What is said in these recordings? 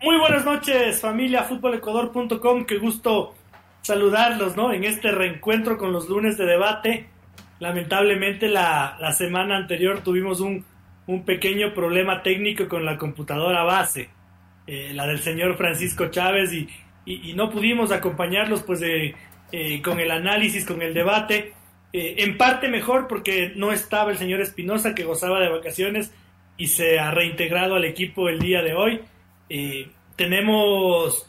Muy buenas noches, familia futbolecuador.com. Qué gusto saludarlos, ¿no? En este reencuentro con los lunes de debate. Lamentablemente la, la semana anterior tuvimos un, un, pequeño problema técnico con la computadora base, eh, la del señor Francisco Chávez, y, y, no pudimos acompañarlos pues de, eh, con el análisis, con el debate. Eh, en parte mejor porque no estaba el señor Espinosa que gozaba de vacaciones y se ha reintegrado al equipo el día de hoy. Eh, tenemos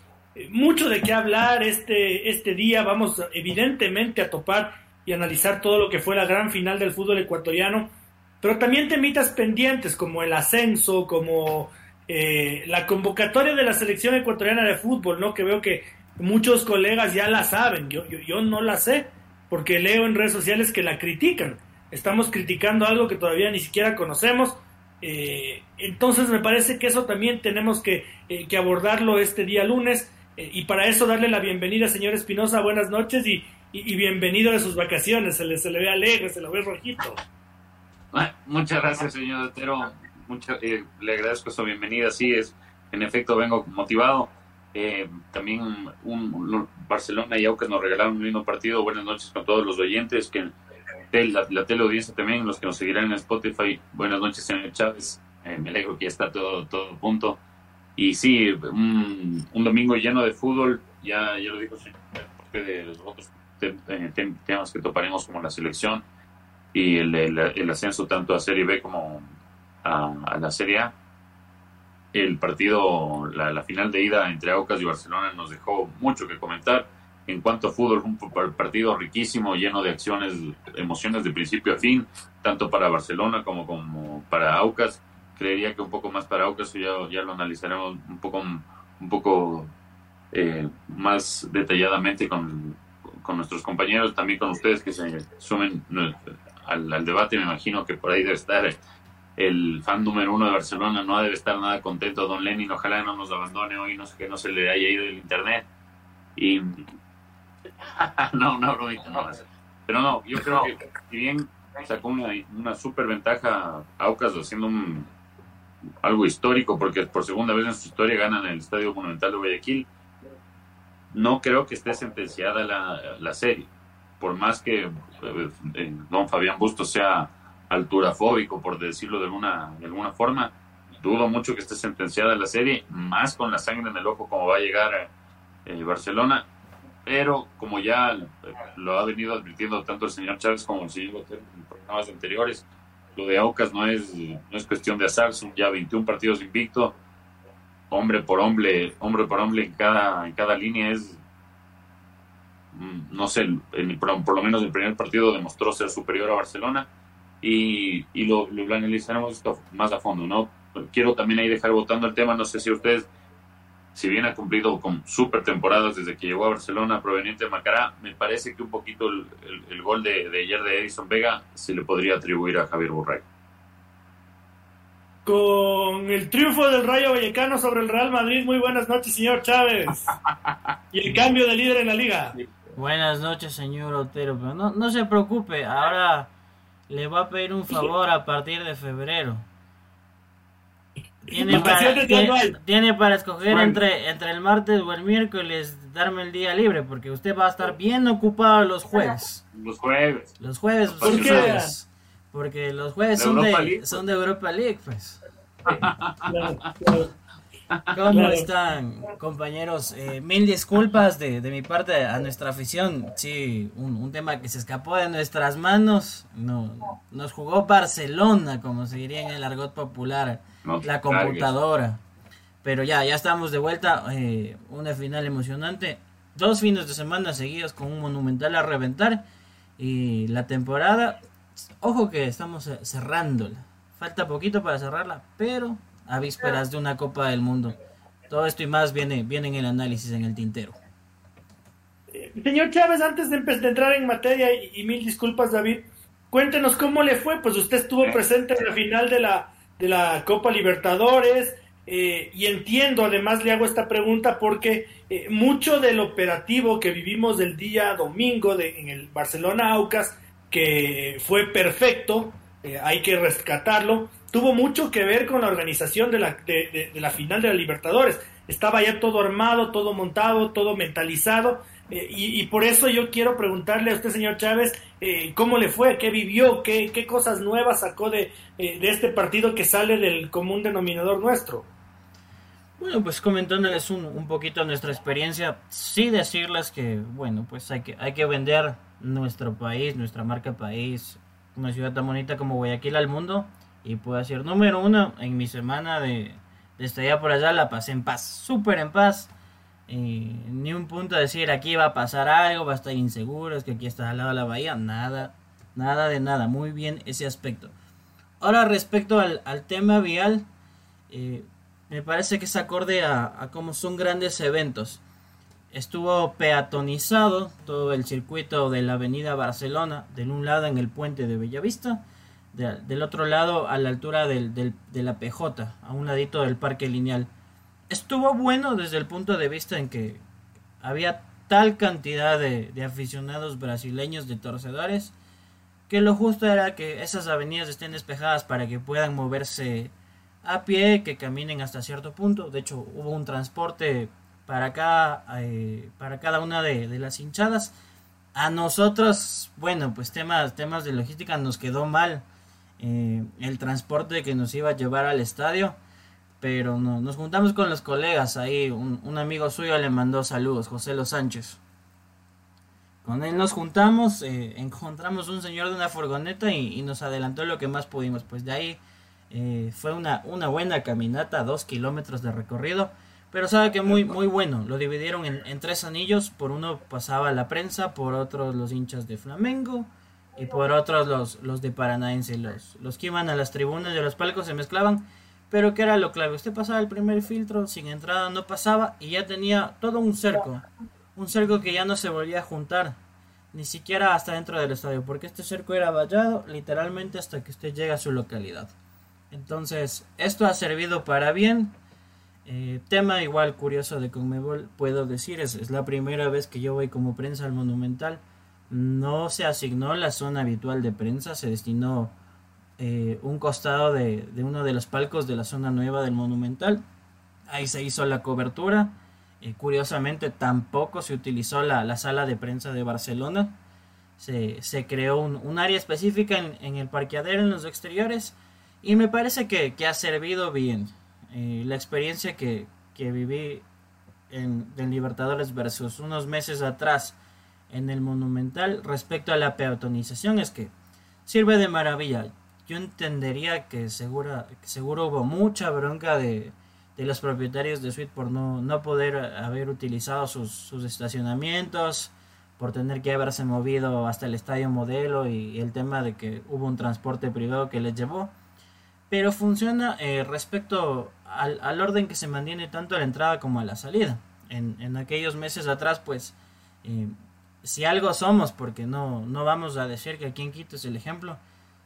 mucho de qué hablar este, este día. Vamos evidentemente a topar y analizar todo lo que fue la gran final del fútbol ecuatoriano, pero también temitas pendientes como el ascenso, como eh, la convocatoria de la selección ecuatoriana de fútbol, ¿no? Que veo que muchos colegas ya la saben, yo, yo, yo no la sé, porque leo en redes sociales que la critican. Estamos criticando algo que todavía ni siquiera conocemos eh, entonces me parece que eso también tenemos que, eh, abordarlo este día lunes. Eh, y para eso darle la bienvenida, señor Espinosa, buenas noches y, bienvenido de sus vacaciones, se le, se le ve alegre, se le ve rojito. Bueno, muchas gracias, señor Otero, Mucha, eh, le agradezco su bienvenida, sí, es, en efecto vengo motivado. también un, Barcelona y Aucas nos regalaron un lindo partido, buenas noches con todos los oyentes que la, la teleaudiencia también, los que nos seguirán en Spotify. Buenas noches, señor Chávez. Eh, me alegro que ya está todo, todo punto. Y sí, un, domingo lleno de fútbol, ya, ya lo dijo señor, de los otros temas que toparemos como la selección y el, ascenso tanto a Serie B como a, a la Serie A. El partido, la, la final de ida entre Aucas y Barcelona nos dejó mucho que comentar en cuanto a fútbol, un partido riquísimo, lleno de acciones, emociones de principio a fin, tanto para Barcelona como, para Aucas. Creería que un poco más para Aucas, ya, ya lo analizaremos un poco, un poco eh, más detalladamente con, nuestros compañeros, también con ustedes que se sumen al, al, debate. Me imagino que por ahí debe estar el fan número uno de Barcelona, no debe estar nada contento. Don Lenin, ojalá no nos abandone hoy, no sé que no se le haya ido el internet. Y no, una bromita no. Pero no, yo creo que si bien sacó una, una super ventaja Aucas haciendo un, algo histórico, porque por segunda vez en su historia ganan el Estadio Monumental de Guayaquil, no creo que esté sentenciada la, serie. Por más que eh, don Fabián Bustos sea alturafóbico, por decirlo de alguna, de alguna forma, dudo mucho que esté sentenciada la serie, más con la sangre en el ojo como va a llegar eh, Barcelona pero como ya lo ha venido advirtiendo tanto el señor Chávez como el señor Botero en programas anteriores, lo de Aucas no es, no es cuestión de azar, son ya 21 partidos invicto, hombre por hombre, hombre por hombre en cada, en cada línea es, no sé, en, por, lo menos el primer partido demostró ser superior a Barcelona y, y lo, lo analizaremos más a fondo, ¿no? Quiero también ahí dejar votando el tema, no sé si ustedes si bien ha cumplido con super temporadas desde que llegó a Barcelona proveniente de Macará, me parece que un poquito el, el, el gol de, de, ayer de Edison Vega se le podría atribuir a Javier Burray. Con el triunfo del Rayo Vallecano sobre el Real Madrid, muy buenas noches, señor Chávez. y el cambio de líder en la liga. Buenas noches, señor Otero, pero no, no se preocupe, ahora le va a pedir un favor a partir de febrero. Tiene para, tiene, tiene para, escoger bueno. entre, entre el martes o el miércoles darme el día libre, porque usted va a estar bien ocupado los jueves. Los jueves. Los jueves. ¿Por qué? Porque los jueves son de, League, son de Europa League, pues. Claro, claro. ¿Cómo claro. están, compañeros? Eh, mil disculpas de, de, mi parte a nuestra afición. Sí, un, un, tema que se escapó de nuestras manos. No, nos jugó Barcelona, como se diría en el argot popular no, la computadora. Pero ya, ya estamos de vuelta. Eh, una final emocionante. Dos fines de semana seguidos con un monumental a reventar. Y la temporada, ojo que estamos cerrándola. Falta poquito para cerrarla, pero a vísperas de una Copa del Mundo. Todo esto y más viene, viene en el análisis en el tintero. Señor Chávez, antes de, entrar en materia, y, mil disculpas David, cuéntenos cómo le fue, pues usted estuvo presente en la final de la, de la Copa Libertadores, eh, y entiendo, además le hago esta pregunta porque eh, mucho del operativo que vivimos del día domingo de, en el Barcelona Aucas, que fue perfecto, eh, hay que rescatarlo, tuvo mucho que ver con la organización de la, de, la final de la Libertadores. Estaba ya todo armado, todo montado, todo mentalizado. Eh, y, por eso yo quiero preguntarle a usted, señor Chávez, eh, cómo le fue, qué vivió, qué, qué cosas nuevas sacó de, eh, de este partido que sale del común denominador nuestro. Bueno, pues comentándoles un, un poquito nuestra experiencia, sí decirles que, bueno, pues hay que, hay que vender nuestro país, nuestra marca país, una ciudad tan bonita como Guayaquil al mundo y puedo decir, número uno, en mi semana de, de allá por allá la pasé en paz, súper en paz. ni un punto de decir aquí va a pasar algo, va a estar inseguro, es que aquí está al lado de la bahía, nada, nada de nada, muy bien ese aspecto. Ahora respecto al, tema vial, eh, me parece que es acorde a, a cómo son grandes eventos. Estuvo peatonizado todo el circuito de la avenida Barcelona, de un lado en el puente de Bellavista, del otro lado a la altura del, de la PJ, a un ladito del parque lineal. Estuvo bueno desde el punto de vista en que había tal cantidad de, aficionados brasileños, de torcedores, que lo justo era que esas avenidas estén despejadas para que puedan moverse a pie, que caminen hasta cierto punto. De hecho, hubo un transporte para, acá, eh, para cada una de, de, las hinchadas. A nosotros, bueno, pues temas, temas de logística nos quedó mal eh, el transporte que nos iba a llevar al estadio. Pero no, nos juntamos con los colegas ahí. Un, amigo suyo le mandó saludos, José Los Sánchez. Con él nos juntamos, eh, encontramos un señor de una furgoneta y, nos adelantó lo que más pudimos. Pues de ahí eh, fue una, una buena caminata, dos kilómetros de recorrido. Pero sabe que muy, muy bueno. Lo dividieron en, en, tres anillos. Por uno pasaba la prensa, por otro los hinchas de Flamengo y por otros los, los de Paranaense, los, los que iban a las tribunas de los palcos se mezclaban, pero que era lo clave, usted pasaba el primer filtro, sin entrada no pasaba y ya tenía todo un cerco, un cerco que ya no se volvía a juntar, ni siquiera hasta dentro del estadio, porque este cerco era vallado literalmente hasta que usted llega a su localidad. Entonces, esto ha servido para bien. Eh, tema igual curioso de Conmebol, puedo decir, es, es la primera vez que yo voy como prensa al Monumental no se asignó la zona habitual de prensa, se destinó eh, un costado de, uno de los palcos de la zona nueva del Monumental. Ahí se hizo la cobertura. Eh, curiosamente tampoco se utilizó la, sala de prensa de Barcelona. Se, creó un, área específica en, el parqueadero, en los exteriores. Y me parece que, ha servido bien. Eh, la experiencia que, viví en, en Libertadores versus unos meses atrás en el Monumental respecto a la peatonización es que sirve de maravilla. Yo entendería que seguro, seguro hubo mucha bronca de, de los propietarios de suite por no, no poder haber utilizado sus, sus, estacionamientos, por tener que haberse movido hasta el estadio modelo y, el tema de que hubo un transporte privado que les llevó. Pero funciona eh, respecto al, al, orden que se mantiene tanto a la entrada como a la salida. En, en aquellos meses atrás, pues eh, si algo somos, porque no, no vamos a decir que aquí en Quito es el ejemplo,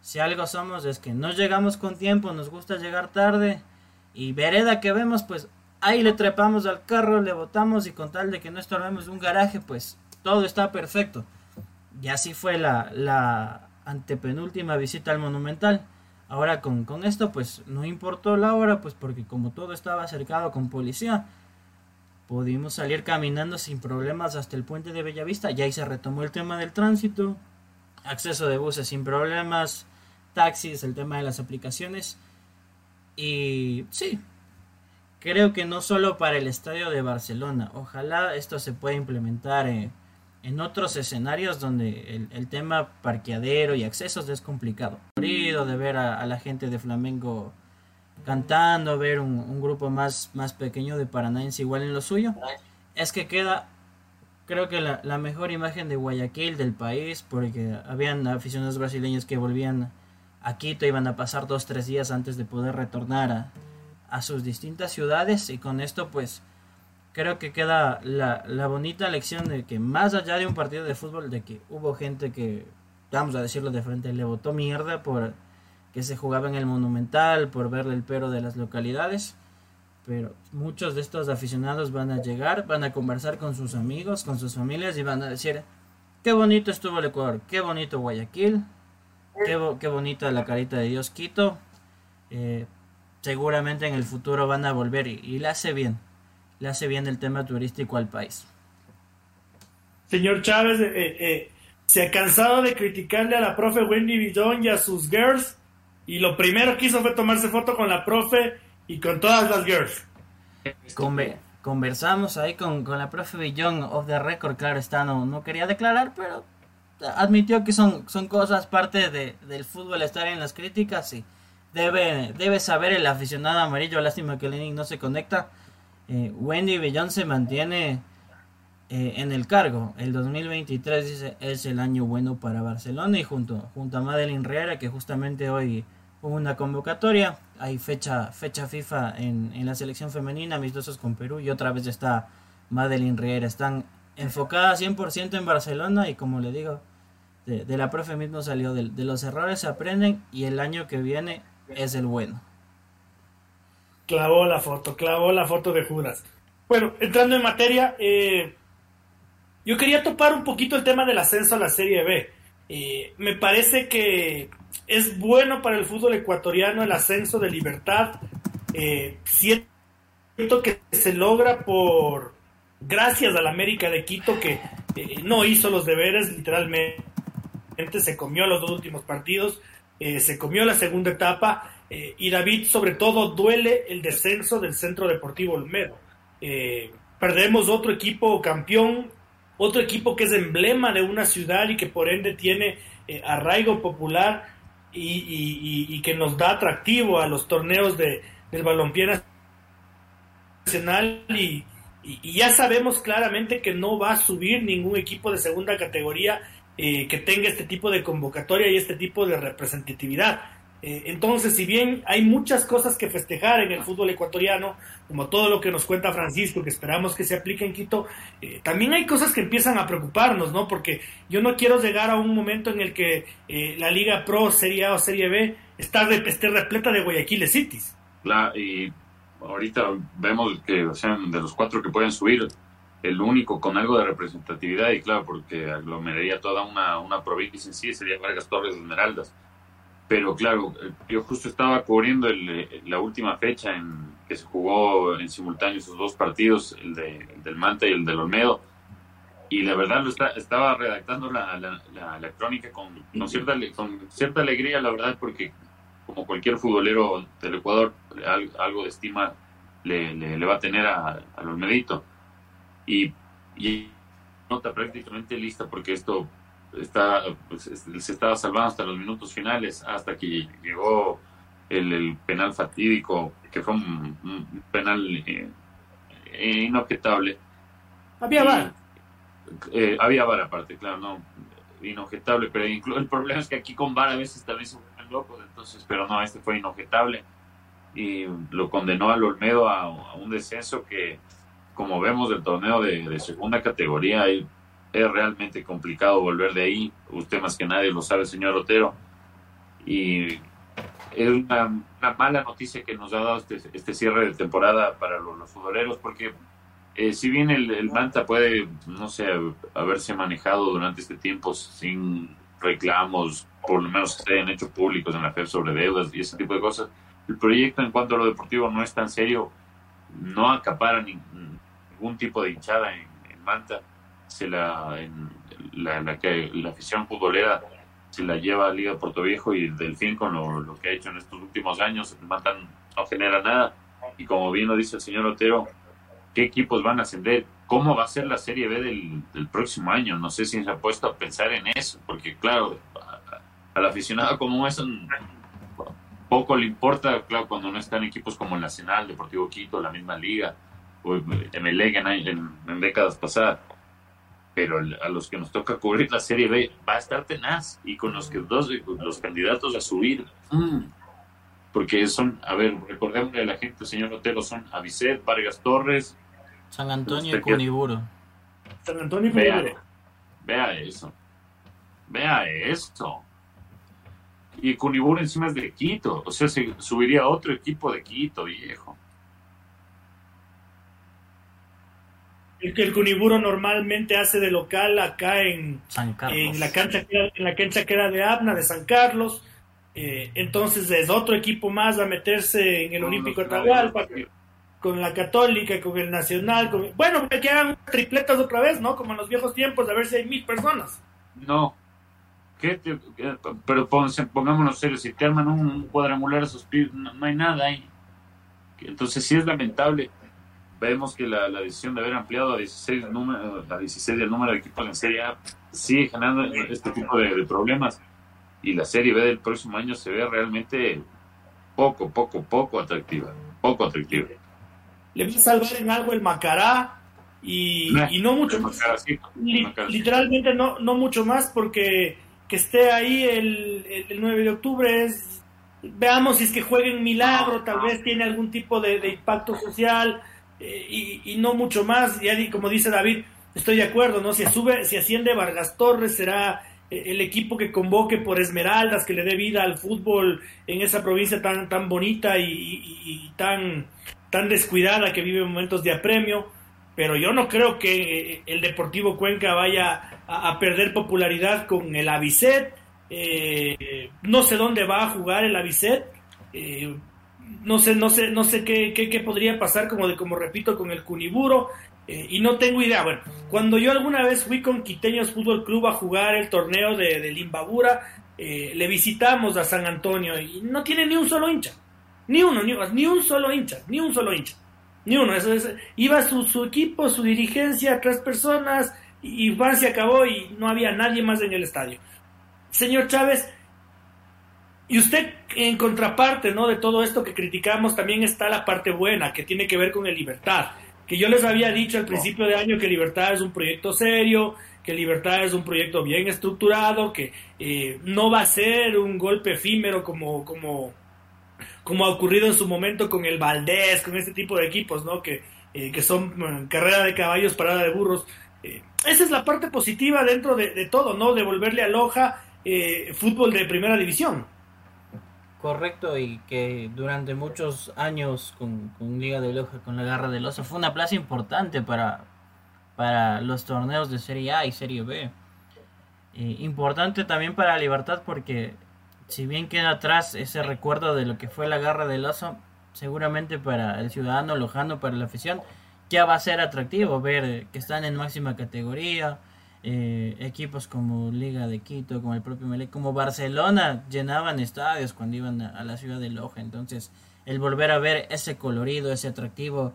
si algo somos es que no llegamos con tiempo, nos gusta llegar tarde y vereda que vemos, pues ahí le trepamos al carro, le botamos y con tal de que no estorbemos un garaje, pues todo está perfecto. Y así fue la, la antepenúltima visita al Monumental. Ahora con, con esto pues no importó la hora, pues porque como todo estaba cercado con policía, pudimos salir caminando sin problemas hasta el puente de Bellavista. Y ahí se retomó el tema del tránsito, acceso de buses sin problemas, taxis, el tema de las aplicaciones. Y sí, creo que no solo para el estadio de Barcelona, ojalá esto se pueda implementar en otros escenarios donde el, tema parqueadero y accesos es complicado. De ver a la gente de Flamengo cantando, ver un, grupo más, más pequeño de paranaense igual en lo suyo, es que queda, creo que la, mejor imagen de Guayaquil del país, porque habían aficionados brasileños que volvían a Quito, iban a pasar dos, tres días antes de poder retornar a, a sus distintas ciudades y con esto pues creo que queda la, la bonita lección de que más allá de un partido de fútbol, de que hubo gente que, vamos a decirlo de frente, le votó mierda por que se jugaba en el Monumental por verle el pero de las localidades. Pero muchos de estos aficionados van a llegar, van a conversar con sus amigos, con sus familias y van a decir, qué bonito estuvo el Ecuador, qué bonito Guayaquil, qué, bonita la carita de Dios Quito. Eh, seguramente en el futuro van a volver y, le hace bien. Le hace bien el tema turístico al país. Señor Chávez, eh, eh, se ha cansado de criticarle a la profe Wendy Villón y a sus girls y lo primero que hizo fue tomarse foto con la profe y con todas las girls. conversamos ahí con, la profe Villón of the record, claro está, no, no quería declarar, pero admitió que son, son cosas parte de, del fútbol estar en las críticas y debe, debe saber el aficionado amarillo, lástima que Lenin no se conecta. Eh, Wendy Villón se mantiene eh, en el cargo. El 2023 dice, es el año bueno para Barcelona y junto, junto a Madeline Riera, que justamente hoy hubo una convocatoria, hay fecha, fecha FIFA en, en la selección femenina, amistosos con Perú y otra vez está Madeline Riera. Están enfocadas 100% en Barcelona y como le digo, de, la profe mismo salió, de, de, los errores se aprenden y el año que viene es el bueno. Clavó la foto, clavó la foto de Judas. Bueno, entrando en materia, eh, yo quería topar un poquito el tema del ascenso a la Serie B. Eh, me parece que es bueno para el fútbol ecuatoriano el ascenso de libertad. Eh, siento que se logra por gracias a la América de Quito que no hizo los deberes literalmente se comió los dos últimos partidos, eh, se comió la segunda etapa eh, y David sobre todo duele el descenso del Centro Deportivo Olmedo. Eh, perdemos otro equipo campeón, otro equipo que es emblema de una ciudad y que por ende tiene arraigo popular y, que nos da atractivo a los torneos de, del balompié nacional y, y, ya sabemos claramente que no va a subir ningún equipo de segunda categoría eh, que tenga este tipo de convocatoria y este tipo de representatividad. Eh, entonces, si bien hay muchas cosas que festejar en el fútbol ecuatoriano, como todo lo que nos cuenta Francisco, que esperamos que se aplique en Quito, eh, también hay cosas que empiezan a preocuparnos, ¿no? Porque yo no quiero llegar a un momento en el que la Liga Pro, Serie A o Serie B está esté repleta de Guayaquil Cities. y ahorita vemos que, o de los cuatro que pueden subir, el único con algo de representatividad y claro, porque aglomeraría toda una, una provincia en sí, sería Vargas Torres Esmeraldas. Pero claro, eh, yo justo estaba cubriendo el, eh, la última fecha en que se jugó en simultáneo esos dos partidos, el, de, del Manta y el del Olmedo, y la verdad lo está, estaba redactando la, la, crónica con, con, cierta, con cierta alegría, la verdad, porque como cualquier futbolero del Ecuador, algo de estima le, le, va a tener al Olmedito. Y, y nota prácticamente lista porque esto está pues, se estaba salvando hasta los minutos finales hasta que llegó el, penal fatídico que fue un, penal eh, inobjetable. Había VAR eh, había VAR aparte claro no inobjetable pero el problema es que aquí con VAR a veces también se vuelven locos entonces pero no este fue inobjetable. Y lo condenó al Olmedo a un descenso que como vemos del torneo de, segunda categoría, es realmente complicado volver de ahí. Usted más que nadie lo sabe, señor Otero. Y es una, mala noticia que nos ha dado este, este cierre de temporada para los, futboleros, porque eh, si bien el, Manta puede, no sé, haberse manejado durante este tiempo sin reclamos, por lo menos que se hayan hecho públicos en la FED sobre deudas y ese tipo de cosas, el proyecto en cuanto a lo deportivo no es tan serio, no acapara ni, ningún tipo de hinchada en, Manta, se la, en, la, la, la, afición futbolera se la lleva a Liga Puerto Viejo y Delfín con lo, que ha hecho en estos últimos años, no genera nada. Y como bien lo dice el señor Otero, ¿qué equipos van a ascender? ¿Cómo va a ser la Serie B del, próximo año? No sé si se ha puesto a pensar en eso, porque claro, al aficionado como eso poco le importa, claro, cuando no están equipos como Nacional, Deportivo Quito, la misma liga, MLE en, en, décadas pasadas. Pero a los que nos toca cubrir la Serie B va a estar tenaz y con los que dos los candidatos a subir. Mm. Porque son, a ver, recordémosle a la gente, señor Otero, son Avicet, Vargas Torres, San Antonio y Cuniburo. San Antonio y Cuniburo. Vea, eso. Vea eso. Y Cuniburo encima es de Quito. O sea, se subiría otro equipo de Quito, viejo. El que el Cuniburo normalmente hace de local acá en, en la cancha en la cancha que era de Abna de San Carlos Eh, entonces es otro equipo más a meterse en el Olímpico Atahualpa, con la Católica, con el Nacional, con... bueno, que hagan tripletas otra vez, ¿no? Como en los viejos tiempos, a ver si hay mil personas. No, ¿Qué pero pongámonos serios, si te arman un, cuadrangular a sus pies, no, hay nada ahí. Entonces sí es lamentable. Vemos que la, decisión de haber ampliado a 16, número, a 16 el número de equipos en Serie A sigue generando este tipo de, problemas. Y la Serie B del próximo año se ve realmente poco, poco, poco atractiva. Poco atractiva. Le va a salvar en algo el Macará y, no mucho más. literalmente no, no mucho más porque que esté ahí el, el, 9 de octubre es, veamos si es que jueguen milagro, tal vez tiene algún tipo de, impacto social eh, y, no mucho más, ya como dice David, estoy de acuerdo, ¿no? Si sube, si asciende Vargas Torres será eh, el equipo que convoque por Esmeraldas, que le dé vida al fútbol en esa provincia tan, tan bonita y, tan, tan descuidada que vive momentos de apremio pero yo no creo que eh, el Deportivo Cuenca vaya a, perder popularidad con el Avicet. Eh, no sé dónde va a jugar el Avicet. Eh, no sé, no sé, no sé qué, qué, podría pasar, como de, como repito, con el Cuniburo. y no tengo idea. Bueno, cuando yo alguna vez fui con Quiteños Fútbol Club a jugar el torneo de, de Limbabura, le visitamos a San Antonio y no tiene ni un solo hincha. Ni uno, ni, ni un solo hincha, ni un solo hincha. Ni uno, eso es, iba su, su equipo, su dirigencia, tres personas, y Juan se acabó y no había nadie más en el estadio. Señor Chávez, y usted en contraparte ¿no? de todo esto que criticamos, también está la parte buena, que tiene que ver con el Libertad. Que yo les había dicho al principio de año que Libertad es un proyecto serio, que Libertad es un proyecto bien estructurado, que eh, no va a ser un golpe efímero como, como como ha ocurrido en su momento con el Valdés, con este tipo de equipos, ¿no? Que, eh, que son mm, carrera de caballos, parada de burros. Eh, esa es la parte positiva dentro de, todo, ¿no? Devolverle a Loja eh, fútbol de primera división. Correcto, y que durante muchos años con, Liga de Loja, con la Garra de Loja, fue una plaza importante para, para los torneos de Serie A y Serie B. importante también para Libertad porque si bien queda atrás ese recuerdo de lo que fue la garra del oso, seguramente para el ciudadano lojano, para la afición, ya va a ser atractivo ver que están en máxima categoría, eh, equipos como Liga de Quito, como el propio Melec, como Barcelona, llenaban estadios cuando iban a, la ciudad de Loja, entonces el volver a ver ese colorido, ese atractivo,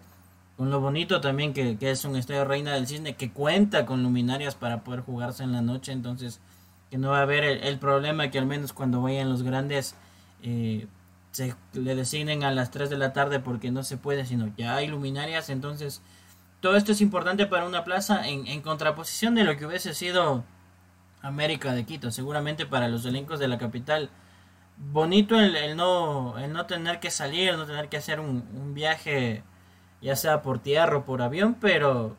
con lo bonito también que, que es un estadio Reina del Cisne que cuenta con luminarias para poder jugarse en la noche, entonces que no va a haber el, problema que al menos cuando vayan los grandes eh, se le designen a las 3 de la tarde porque no se puede, sino ya hay luminarias, entonces todo esto es importante para una plaza en, en contraposición de lo que hubiese sido América de Quito, seguramente para los elencos de la capital. Bonito el, no, el no tener que salir, no tener que hacer un, un viaje ya sea por tierra o por avión, pero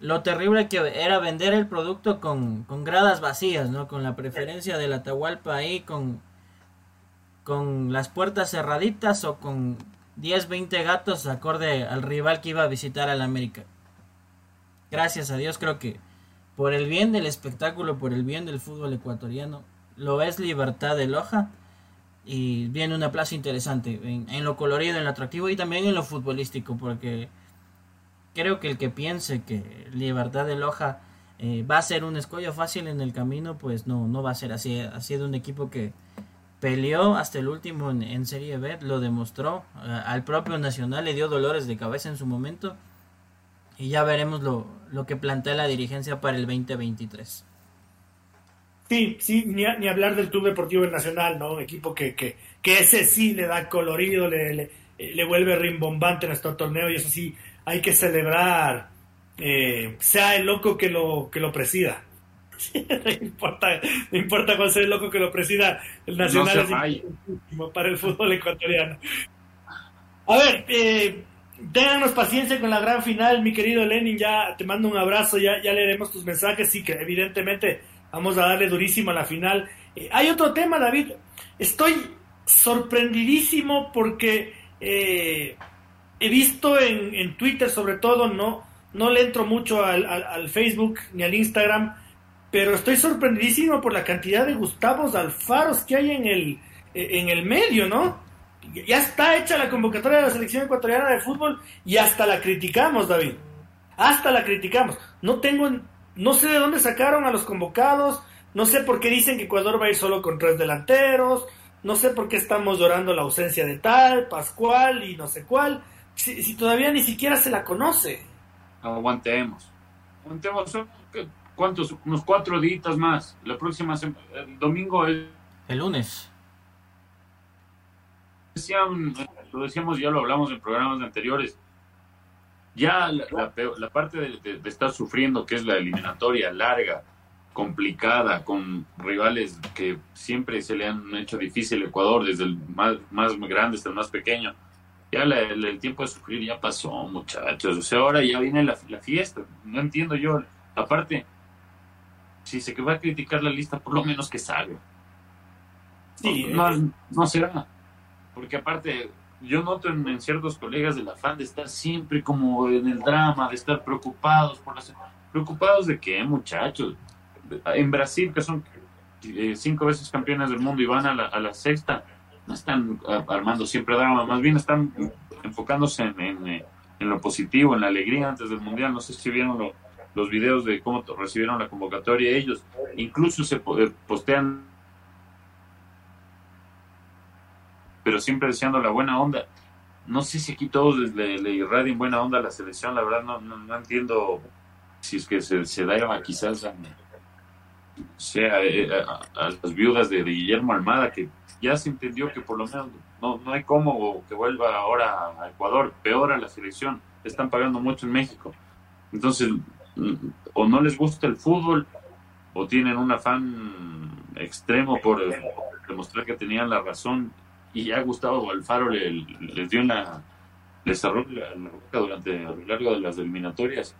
lo terrible que era vender el producto con, gradas vacías, ¿no? Con la preferencia del Atahualpa ahí, con, con las puertas cerraditas o con 10, 20 gatos acorde al rival que iba a visitar al América. Gracias a Dios creo que por el bien del espectáculo, por el bien del fútbol ecuatoriano, lo es Libertad de Loja y viene una plaza interesante en, lo colorido, en lo atractivo y también en lo futbolístico, porque creo que el que piense que Libertad de Loja eh, va a ser un escollo fácil en el camino, pues no, no va a ser así. Ha sido un equipo que peleó hasta el último en, Serie B, lo demostró. al propio Nacional le dio dolores de cabeza en su momento. Y ya veremos lo, lo que plantea la dirigencia para el 2023. Sí, sí, ni, ni hablar del Club Deportivo Nacional, ¿no? Un equipo que, que, que ese sí le da colorido, le, le, le vuelve rimbombante en nuestro torneo y eso sí hay que celebrar, eh, sea el loco que lo, que lo presida. no, importa, no importa cuál sea el loco que lo presida, el Nacional es importantísimo para el fútbol ecuatoriano. A ver, eh, ténganos paciencia con la gran final, mi querido Lenin, ya te mando un abrazo, ya, ya leeremos tus mensajes, sí que evidentemente vamos a darle durísimo a la final. Eh, hay otro tema, David, estoy sorprendidísimo porque eh, he visto en, en, Twitter sobre todo, no, no le entro mucho al, al, Facebook ni al Instagram, pero estoy sorprendidísimo por la cantidad de Gustavos Alfaros que hay en el, eh, en el medio, ¿no? Ya está hecha la convocatoria de la selección ecuatoriana de fútbol y hasta la criticamos, David. Hasta la criticamos. No tengo, no sé de dónde sacaron a los convocados, no sé por qué dicen que Ecuador va a ir solo con tres delanteros, no sé por qué estamos llorando la ausencia de tal, Pascual y no sé cuál, si, todavía ni siquiera se la conoce. Aguantemos. Aguantemos, ¿cuántos? Unos cuatro días más. La próxima el domingo es... El lunes. lo decíamos, ya lo hablamos en programas anteriores. Ya la, la, parte de, de, estar sufriendo, que es la eliminatoria larga, complicada, con rivales que siempre se le han hecho difícil Ecuador, desde el más, más grande hasta el más pequeño. Ya el tiempo de sufrir ya pasó, muchachos. O sea, ahora ya viene la, fiesta. No entiendo yo. Aparte, si se que va a criticar la lista, por lo menos que salga. Sí, no, eh. no, será. Porque aparte, yo noto en, ciertos colegas el afán de estar siempre como en el drama, de estar preocupados por las... ¿Preocupados de qué, muchachos? en Brasil, que son eh, cinco veces campeones del mundo y van a la, sexta, no están ah, armando siempre drama, más bien están enfocándose eh, en, lo positivo, en la alegría antes del mundial. No sé si vieron los videos de cómo recibieron la convocatoria ellos, incluso se eh, postean, pero siempre deseando la buena onda. No sé si aquí todos le, le irradian buena onda a la selección, la verdad no, no, entiendo si es que se, se da quizás a, sea eh, a, las viudas de, Guillermo Almada, que ya se entendió que por lo menos no, no hay cómo que vuelva ahora a Ecuador, peor a la selección, están pagando mucho en México. Entonces, o no les gusta el fútbol, o tienen un afán extremo por demostrar que tenían la razón, y ya Gustavo Alfaro les dio una les la, durante a lo largo de las eliminatorias.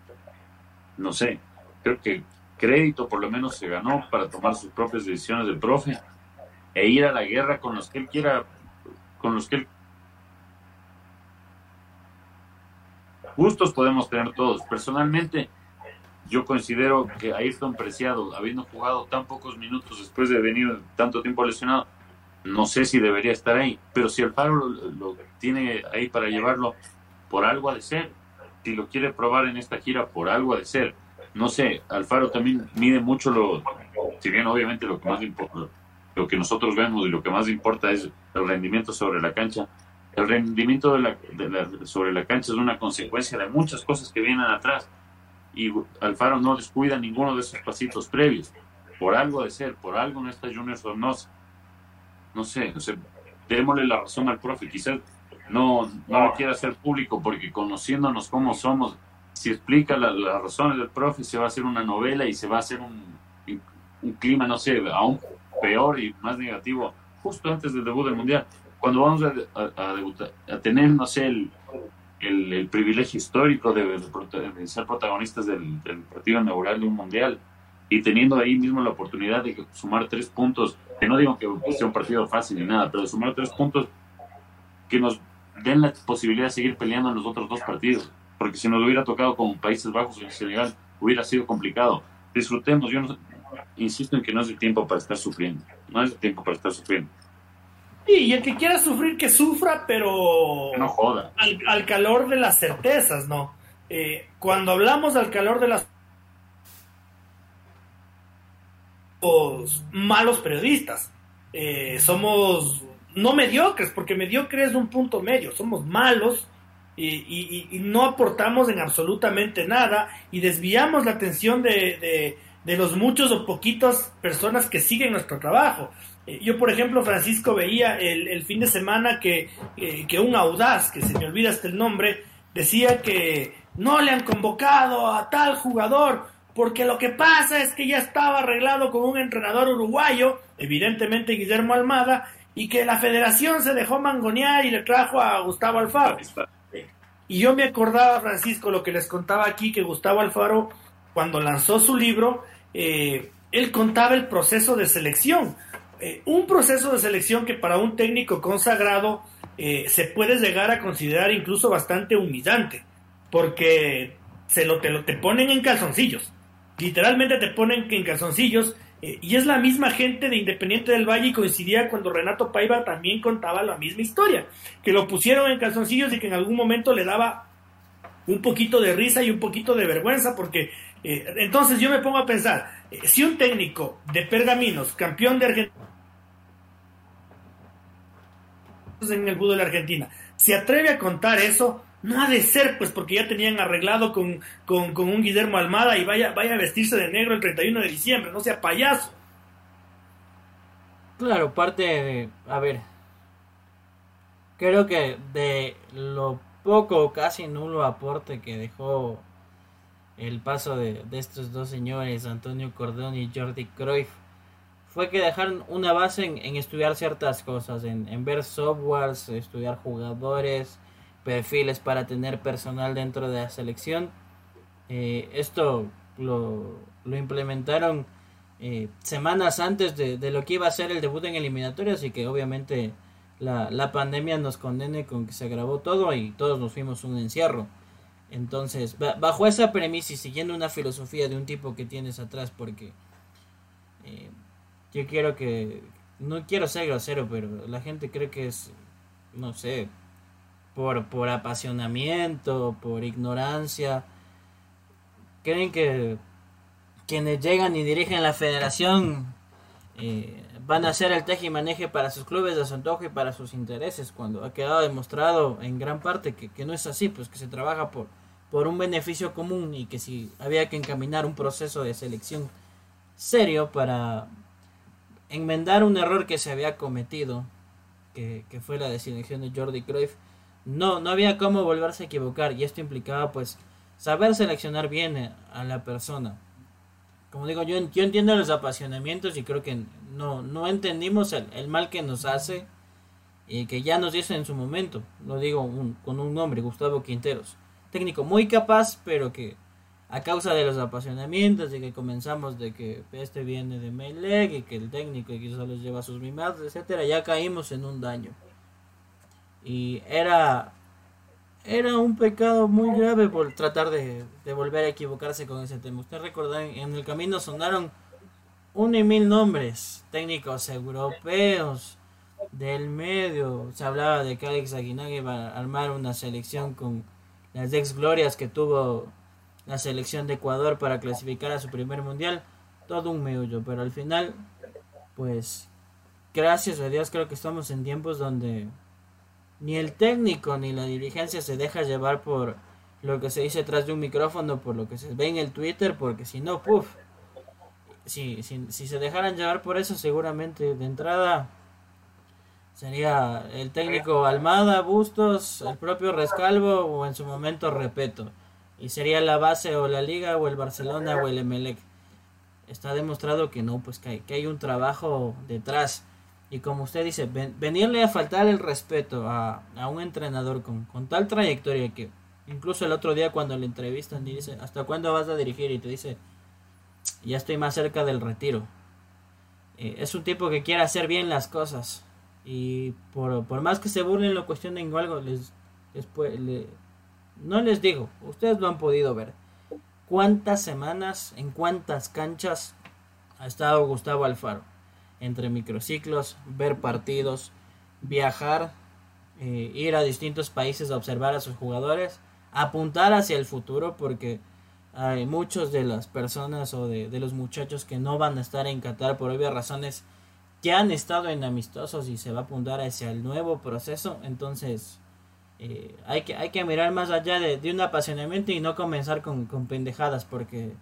No sé, creo que crédito por lo menos se ganó para tomar sus propias decisiones del profe e ir a la guerra con los que él quiera, con los que él... Gustos podemos tener todos. Personalmente, yo considero que Ayrton Preciado, habiendo jugado tan pocos minutos después de venir tanto tiempo lesionado, no sé si debería estar ahí, pero si lo, lo tiene ahí para llevarlo, por algo ha de ser. Si lo quiere probar en esta gira, por algo ha de ser no sé, Alfaro también mide mucho lo, si bien obviamente lo que más importa, lo que nosotros vemos y lo que más importa es el rendimiento sobre la cancha. El rendimiento de la, sobre la cancha es una consecuencia de muchas cosas que vienen atrás y Alfaro no descuida ninguno de esos pasitos previos. Por algo de ser, por algo no está Junior Sornosa. No sé, no sé, démosle la razón al profe. Quizás no, no lo quiera hacer público porque conociéndonos como somos, si explica las razones del profe, se va a hacer una novela y se va a hacer un, un clima, no sé, aún peor y más negativo justo antes del debut del Mundial. Cuando vamos a, a, a tener, no sé, el, el, privilegio histórico de, ser protagonistas del, partido inaugural de un Mundial y teniendo ahí mismo la oportunidad de sumar tres puntos, que no digo que sea un partido fácil ni nada, pero de sumar tres puntos que nos den la posibilidad de seguir peleando en los otros dos partidos porque si nos hubiera tocado con Países Bajos o Senegal, hubiera sido complicado. Disfrutemos, yo insisto en que no es el tiempo para estar sufriendo, no es el tiempo para estar sufriendo. Y el que quiera sufrir, que sufra, pero no joda. Al, calor de las certezas, ¿no? Eh, cuando hablamos al calor de las malos periodistas, eh, somos no mediocres, porque mediocre es un punto medio, somos malos y, no aportamos en absolutamente nada y desviamos la atención de, los muchos o poquitos personas que siguen nuestro trabajo. Eh, yo, por ejemplo, Francisco, veía el, fin de semana que, eh, que un audaz, que se me olvida hasta el nombre, decía que no le han convocado a tal jugador porque lo que pasa es que ya estaba arreglado con un entrenador uruguayo, evidentemente Guillermo Almada, y que la federación se dejó mangonear y le trajo a Gustavo Alfaro. Y yo me acordaba, Francisco, lo que les contaba aquí, que Gustavo Alfaro, cuando lanzó su libro, eh, él contaba el proceso de selección. Eh, un proceso de selección que para un técnico consagrado eh, se puede llegar a considerar incluso bastante humillante, porque se lo, te lo te ponen en calzoncillos. Literalmente te ponen en calzoncillos Eh, y es la misma gente de Independiente del Valle y coincidía cuando Renato Paiva también contaba la misma historia, que lo pusieron en calzoncillos y que en algún momento le daba un poquito de risa y un poquito de vergüenza, porque entonces yo me pongo a pensar, si un técnico de Pergaminos, campeón de Argentina, en el fútbol de Argentina, se atreve a contar eso, no ha de ser, pues, porque ya tenían arreglado con, con, un Guillermo Almada y vaya, vaya a vestirse de negro el 31 de diciembre, no sea payaso. Claro, parte de, a ver, creo que de lo poco o casi nulo aporte que dejó el paso de, de estos dos señores, Antonio Cordón y Jordi Cruyff, fue que dejaron una base en, estudiar ciertas cosas, en, en, ver softwares, estudiar jugadores, perfiles para tener personal dentro de la selección. Eh, esto lo, lo implementaron eh, semanas antes de, de, lo que iba a ser el debut en eliminatorias y que obviamente la, la pandemia nos condene con que se grabó todo y todos nos fuimos un encierro. Entonces, bajo esa premisa y siguiendo una filosofía de un tipo que tienes atrás, porque eh, yo quiero que, no quiero ser grosero, pero la gente cree que es, no sé, por, por apasionamiento, por ignorancia, creen que quienes llegan y dirigen la federación eh, van a hacer el teje y maneje para sus clubes de su antojo y para sus intereses, cuando ha quedado demostrado en gran parte que, que no es así, pues que se trabaja por, por un beneficio común y que si había que encaminar un proceso de selección serio para enmendar un error que se había cometido, que, fue la designación de Jordi Cruyff, no, no había cómo volverse a equivocar y esto implicaba pues saber seleccionar bien a la persona. Como digo, yo, yo entiendo los apasionamientos y creo que no, no entendimos el, mal que nos hace y que ya nos dice en su momento, lo digo con un nombre, Gustavo Quinteros. Técnico muy capaz, pero que a causa de los apasionamientos, de que comenzamos de que este viene de Melec y que el técnico que solo lleva sus mimados, etcétera, ya caímos en un daño. Y era era un pecado muy grave por tratar de, volver a equivocarse con ese tema. Usted recuerda, en el camino sonaron un y mil nombres, técnicos europeos del medio. Se hablaba de que Alex Aguinaga iba a armar una selección con las ex glorias que tuvo la selección de Ecuador para clasificar a su primer mundial, todo un meollo, pero al final, pues, gracias a Dios creo que estamos en tiempos donde ni el técnico ni la dirigencia se deja llevar por lo que se dice detrás de un micrófono, por lo que se ve en el Twitter, porque si no, puff, si, si, si se dejaran llevar por eso, seguramente de entrada sería el técnico Almada, Bustos, el propio Rescalvo o en su momento Repeto y sería la base o la liga o el Barcelona o el Emelec. Está demostrado que no, pues que hay, que hay un trabajo detrás. Y como usted dice, venirle a faltar el respeto a, a un entrenador con, con, tal trayectoria que incluso el otro día cuando le entrevistan y dice, ¿hasta cuándo vas a dirigir? Y te dice, ya estoy más cerca del retiro. Eh, es un tipo que quiere hacer bien las cosas. Y por, por más que se burlen, lo cuestionen o algo, les, después, le, no les digo, ustedes lo han podido ver. ¿Cuántas semanas, en cuántas canchas ha estado Gustavo Alfaro? Entre microciclos, ver partidos, viajar, eh, ir a distintos países a observar a sus jugadores, apuntar hacia el futuro porque hay muchos de las personas o de, de los muchachos que no van a estar en Qatar por obvias razones que han estado en amistosos y se va a apuntar hacia el nuevo proceso. Entonces, eh, hay, que, hay que mirar más allá de, un apasionamiento y no comenzar con, pendejadas porque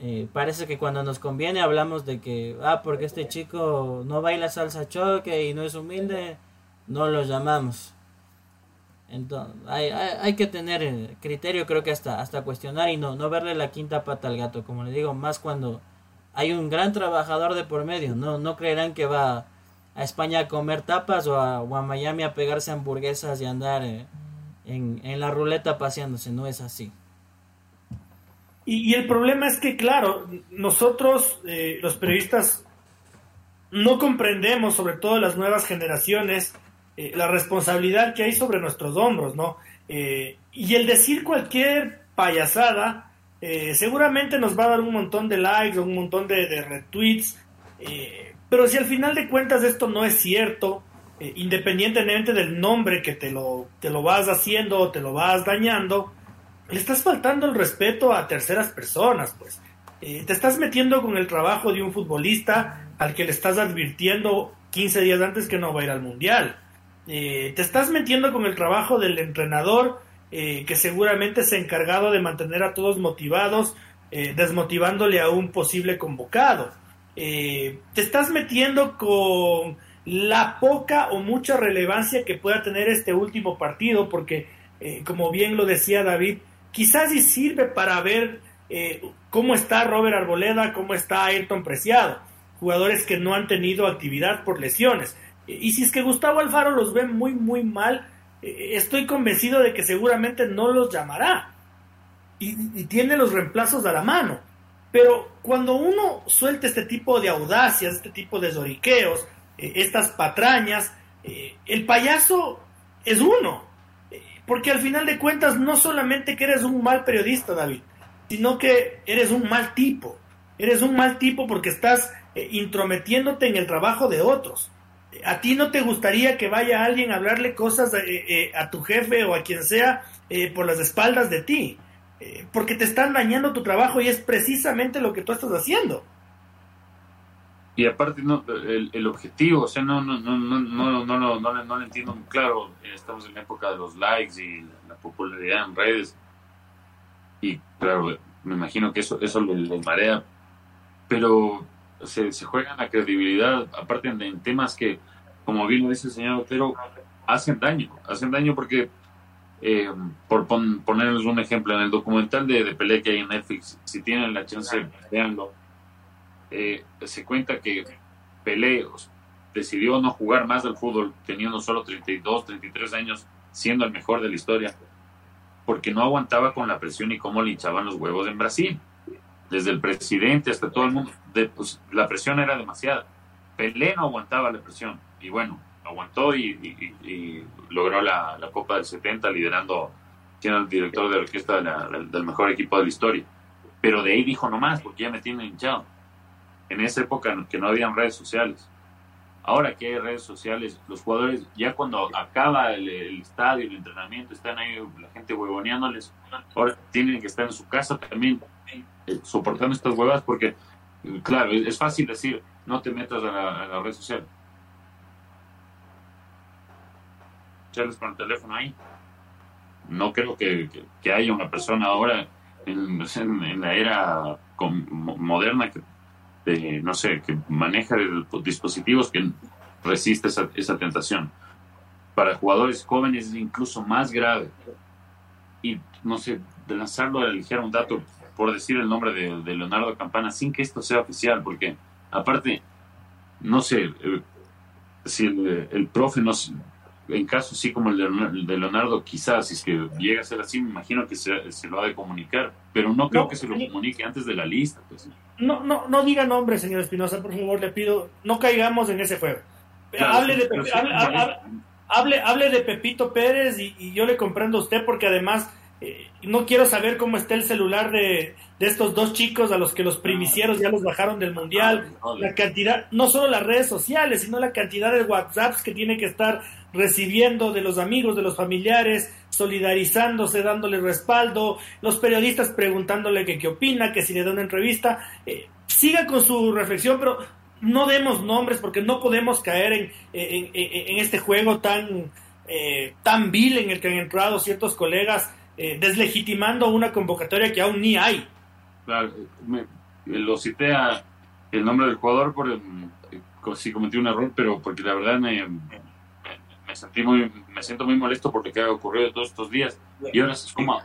eh, parece que cuando nos conviene hablamos de que, ah, porque este chico no baila salsa choque y no es humilde, no lo llamamos. Entonces, hay, hay, que tener eh, criterio, creo que hasta, hasta cuestionar y no, no verle la quinta pata al gato, como le digo, más cuando hay un gran trabajador de por medio, no, no creerán que va a España a comer tapas o a, Miami a pegarse hamburguesas y andar eh, en, la ruleta paseándose, no es así. Y, el problema es que, claro, nosotros, eh, los periodistas, no comprendemos, sobre todo las nuevas generaciones, eh, la responsabilidad que hay sobre nuestros hombros, ¿no? y el decir cualquier payasada seguramente nos va a dar un montón de likes, un montón de, retweets, eh, pero si al final de cuentas esto no es cierto, eh, independientemente del nombre que te lo, te lo vas haciendo o te lo vas dañando, le estás faltando el respeto a terceras personas, pues. te estás metiendo con el trabajo de un futbolista al que le estás advirtiendo 15 días antes que no va a ir al mundial. te estás metiendo con el trabajo del entrenador eh, que seguramente se ha encargado de mantener a todos motivados, eh, desmotivándole a un posible convocado. Eh, te estás metiendo con la poca o mucha relevancia que pueda tener este último partido, porque, como bien lo decía David, quizás sí sirve para ver cómo está Robert Arboleda, cómo está Ayrton Preciado, jugadores que no han tenido actividad por lesiones. Y si es que Gustavo Alfaro los ve muy, muy mal, eh, estoy convencido de que seguramente no los llamará y, tiene los reemplazos a la mano. Pero cuando uno suelta este tipo de audacias, este tipo de zoriqueos, eh, estas patrañas, eh, el payaso es uno. porque al final de cuentas no solamente que eres un mal periodista, David, sino que eres un mal tipo. Eres un mal tipo porque estás intrometiéndote en el trabajo de otros a ti no te gustaría que vaya alguien a hablarle cosas eh, eh, a tu jefe o a quien sea eh, por las espaldas de ti, porque te están dañando tu trabajo y es precisamente lo que tú estás haciendo. Y aparte no, el, objetivo, o sea, no, no, no, no, no, no, no, no, no lo entiendo claro. Estamos en la época de los likes y la popularidad en redes. Y claro, me imagino que eso, eso les marea. Pero se, se juegan la credibilidad, aparte en, temas que, como bien lo dice el señor Otero, hacen daño, hacen daño porque, eh, por ponerles un ejemplo, en el documental de, de Pelé que hay en Netflix, si tienen la chance, veanlo, eh, se cuenta que Pelé decidió no jugar más al fútbol teniendo solo 32, 33 años, siendo el mejor de la historia, porque no aguantaba con la presión y cómo le hinchaban los huevos en Brasil. Desde el presidente hasta todo el mundo, de, pues, la presión era demasiada. Pelé no aguantaba la presión y bueno, aguantó y, logró la, Copa del 70 liderando, siendo el director de orquesta del mejor equipo de la historia. Pero de ahí dijo no más porque ya me tienen hinchado. En esa época que no habían redes sociales. Ahora que hay redes sociales, los jugadores, ya cuando acaba el, el, estadio, el entrenamiento, están ahí la gente huevoneándoles, ahora tienen que estar en su casa también eh, soportando estas huevas porque, claro, es fácil decir, no te metas a la, red social. Echarles con el teléfono ahí. No creo que, haya una persona ahora en, la era moderna que, no sé, que maneja dispositivos que resiste esa, esa tentación. Para jugadores jóvenes es incluso más grave. Y no sé, de lanzarlo a elegir un dato por decir el nombre de, Leonardo Campana sin que esto sea oficial, porque aparte, no sé, eh, si el, profe no en caso así como el de, Leonardo, quizás, si es que llega a ser así, me imagino que se, lo ha de comunicar, pero no creo que se lo comunique antes de la lista. Pues. No, no, no diga nombre, señor Espinosa, por favor, le pido, no caigamos en ese juego. hable, de, hable, hable, de Pepito Pérez y, y yo le comprendo a usted porque además eh, no quiero saber cómo está el celular de, estos dos chicos a los que los primicieros ya los bajaron del mundial. La cantidad, no solo las redes sociales, sino la cantidad de WhatsApps que tiene que estar recibiendo de los amigos, de los familiares, solidarizándose, dándole respaldo, los periodistas preguntándole qué opina, que si le da una entrevista. Eh, siga con su reflexión, pero no demos nombres porque no podemos caer en, en, este juego tan, eh, tan vil en el que han entrado ciertos colegas eh, deslegitimando una convocatoria que aún ni hay. Claro, lo cité a el nombre del jugador por eh, si cometí un error, pero porque la verdad me, me, sentí muy, me siento muy molesto por lo que ha ocurrido todos estos días. Y ahora es como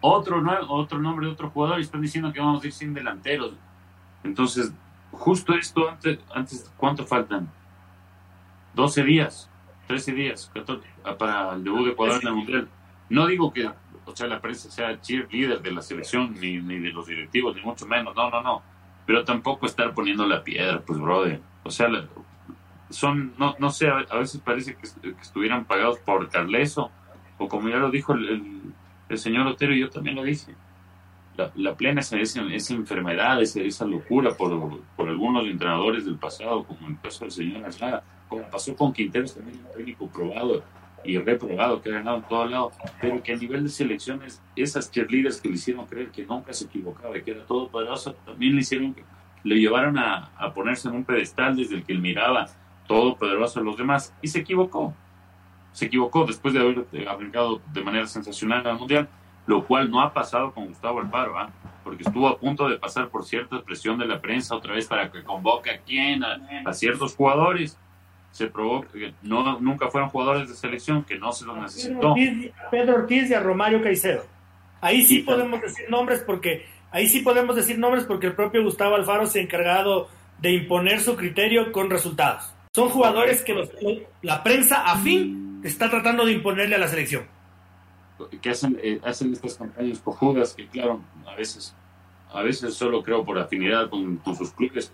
otro, otro nombre de otro jugador y están diciendo que vamos a ir sin delanteros. Entonces, justo esto, antes, antes ¿cuánto faltan? 12 días, 13 días para el debut de Ecuador en el Mundial. No digo que o sea, la prensa sea cheerleader de la selección, ni, ni de los directivos, ni mucho menos, no, no, no. Pero tampoco estar poniendo la piedra, pues, brother. O sea, son, no, no sé, a, veces parece que, estuvieran pagados por Carleso, o como ya lo dijo el, el, señor Otero, y yo también lo dije. la, plena esa, esa, enfermedad, esa, esa locura por, por, algunos entrenadores del pasado, como el caso del señor Aslada, como pasó con Quinteros, también un técnico probado y reprobado, que ha ganado en todo lado, pero que a nivel de selecciones, esas cheerleaders que le hicieron creer que nunca se equivocaba y que era todo poderoso, también le hicieron, le llevaron a, a ponerse en un pedestal desde el que él miraba todo poderoso a los demás y se equivocó. Se equivocó después de haber aplicado de manera sensacional al Mundial lo cual no ha pasado con Gustavo Alfaro, ¿ah? porque estuvo a punto de pasar por cierta presión de la prensa otra vez para que convoque a quién, a, ciertos jugadores. Se probó que no, nunca fueron jugadores de selección, que no se los necesitó. Pedro Ortiz, y a Romario Caicedo. Ahí sí, podemos decir nombres porque ahí sí podemos decir nombres porque el propio Gustavo Alfaro se ha encargado de imponer su criterio con resultados. Son jugadores que la prensa afín está tratando de imponerle a la selección que hacen, eh, hacen estas campañas cojudas que claro, a veces, a veces solo creo por afinidad con, sus clubes,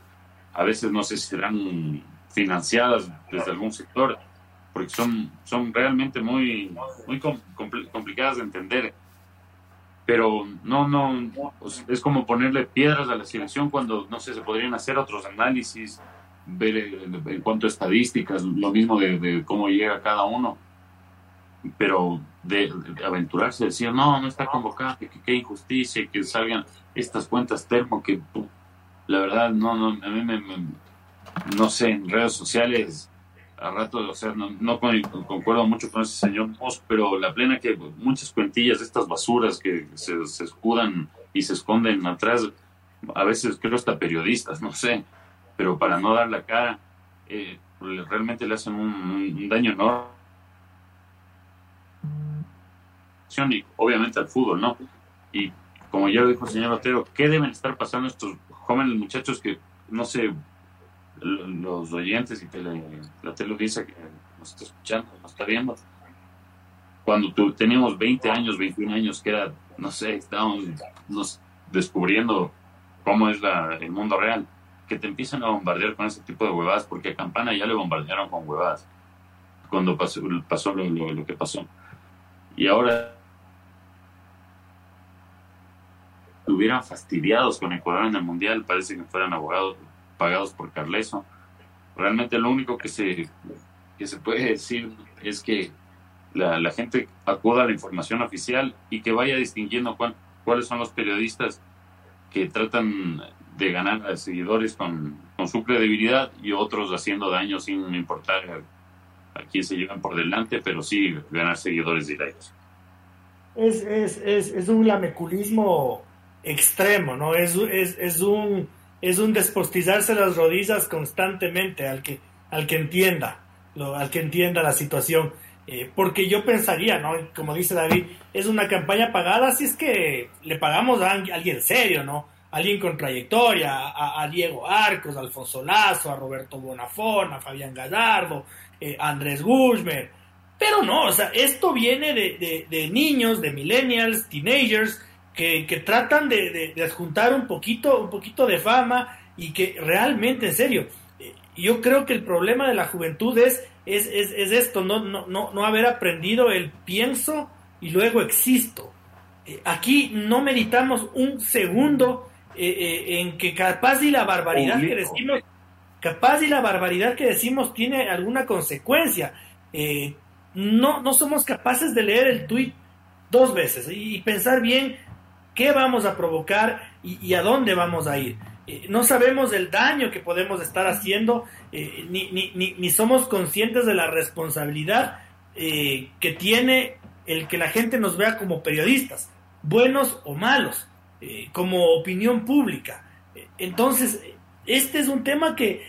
a veces no sé si serán financiadas desde algún sector, porque son, son realmente muy, muy complicadas de entender. Pero no, no, es como ponerle piedras a la selección cuando, no sé, se podrían hacer otros análisis, ver en cuanto a estadísticas, lo mismo de, de cómo llega cada uno pero de, aventurarse, decir, no, no está convocado, que qué injusticia, que salgan estas cuentas termo, que la verdad, no, no, a mí me, no sé, en redes sociales, a rato, o sea, no, no concuerdo mucho con ese señor Moss, pero la plena que muchas cuentillas de estas basuras que se, se escudan y se esconden atrás, a veces creo hasta periodistas, no sé, pero para no dar la cara, eh, realmente le hacen un, un daño enorme y obviamente al fútbol, ¿no? Y como ya lo dijo el señor Otero, ¿qué deben estar pasando estos jóvenes muchachos que, no sé, los oyentes y que la tele dice que nos está escuchando, nos está viendo? Cuando tú, teníamos 20 años, 21 años, que era, no sé, estábamos nos descubriendo cómo es la, el mundo real, que te empiezan a bombardear con ese tipo de huevadas, porque a Campana ya le bombardearon con huevadas cuando pasó, pasó lo, lo que pasó. Y ahora estuvieran fastidiados con Ecuador en el Mundial, parece que fueran abogados pagados por Carleso. Realmente lo único que se, que se puede decir es que la, gente acuda a la información oficial y que vaya distinguiendo cuáles son los periodistas que tratan de ganar a seguidores con, con, su credibilidad y otros haciendo daño sin importar a, quién se llevan por delante, pero sí ganar seguidores directos. Es, es, es, es un lameculismo extremo, ¿no? Es, es, es, un, es un despostizarse las rodillas constantemente al que, al que entienda, al que entienda la situación. Eh, porque yo pensaría, ¿no? Como dice David, es una campaña pagada si es que le pagamos a alguien serio, ¿no? Alguien con trayectoria, a, Diego Arcos, a Alfonso Lazo, a Roberto Bonafón, a Fabián Gallardo, eh, a Andrés Guzmán. Pero no, o sea, esto viene de, de, de niños, de millennials, teenagers, que, tratan de, de, adjuntar un poquito, un poquito de fama y que realmente, en serio, eh, yo creo que el problema de la juventud es, es, es, esto, no, no, no, no, haber aprendido el pienso y luego existo. Eh, aquí no meditamos un segundo eh, en que capaz y la barbaridad que decimos, capaz y la barbaridad que decimos tiene alguna consecuencia. no, no somos capaces de leer el tweet dos veces y pensar bien qué vamos a provocar y, a dónde vamos a ir. Eh, no sabemos el daño que podemos estar haciendo, eh, ni, ni, ni, somos conscientes de la responsabilidad eh, que tiene el que la gente nos vea como periodistas, buenos o malos, como opinión pública. Entonces, este es un tema que,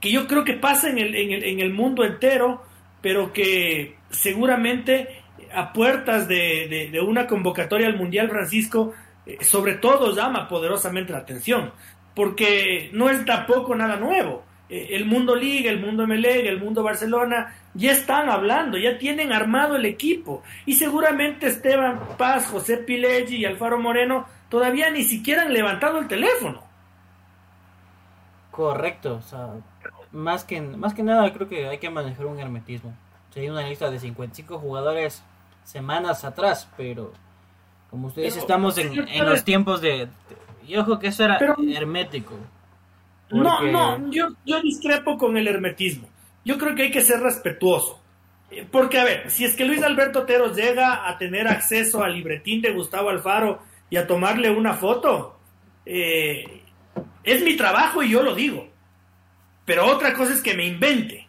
que yo creo que pasa en el, en, el, en el mundo entero, pero que seguramente a puertas de, una convocatoria al Mundial Francisco, eh, sobre todo llama poderosamente la atención, porque no es tampoco nada nuevo. Eh, el mundo Liga, el mundo MLEG, el mundo Barcelona, ya están hablando, ya tienen armado el equipo. Y seguramente Esteban Paz, José Pileggi y Alfaro Moreno todavía ni siquiera han levantado el teléfono. Correcto, o sea, más que, más que nada creo que hay que manejar un hermetismo. Si hay una lista de 55 jugadores semanas atrás, pero Como ustedes estamos en, en, los tiempos de, Y ojo que eso era hermético. No, no, yo, yo discrepo con el hermetismo. Yo creo que hay que ser respetuoso. Eh, porque, a ver, si es que Luis Alberto Teros llega a tener acceso al libretín de Gustavo Alfaro y a tomarle una foto, eh, es mi trabajo y yo lo digo. Pero otra cosa es que me invente.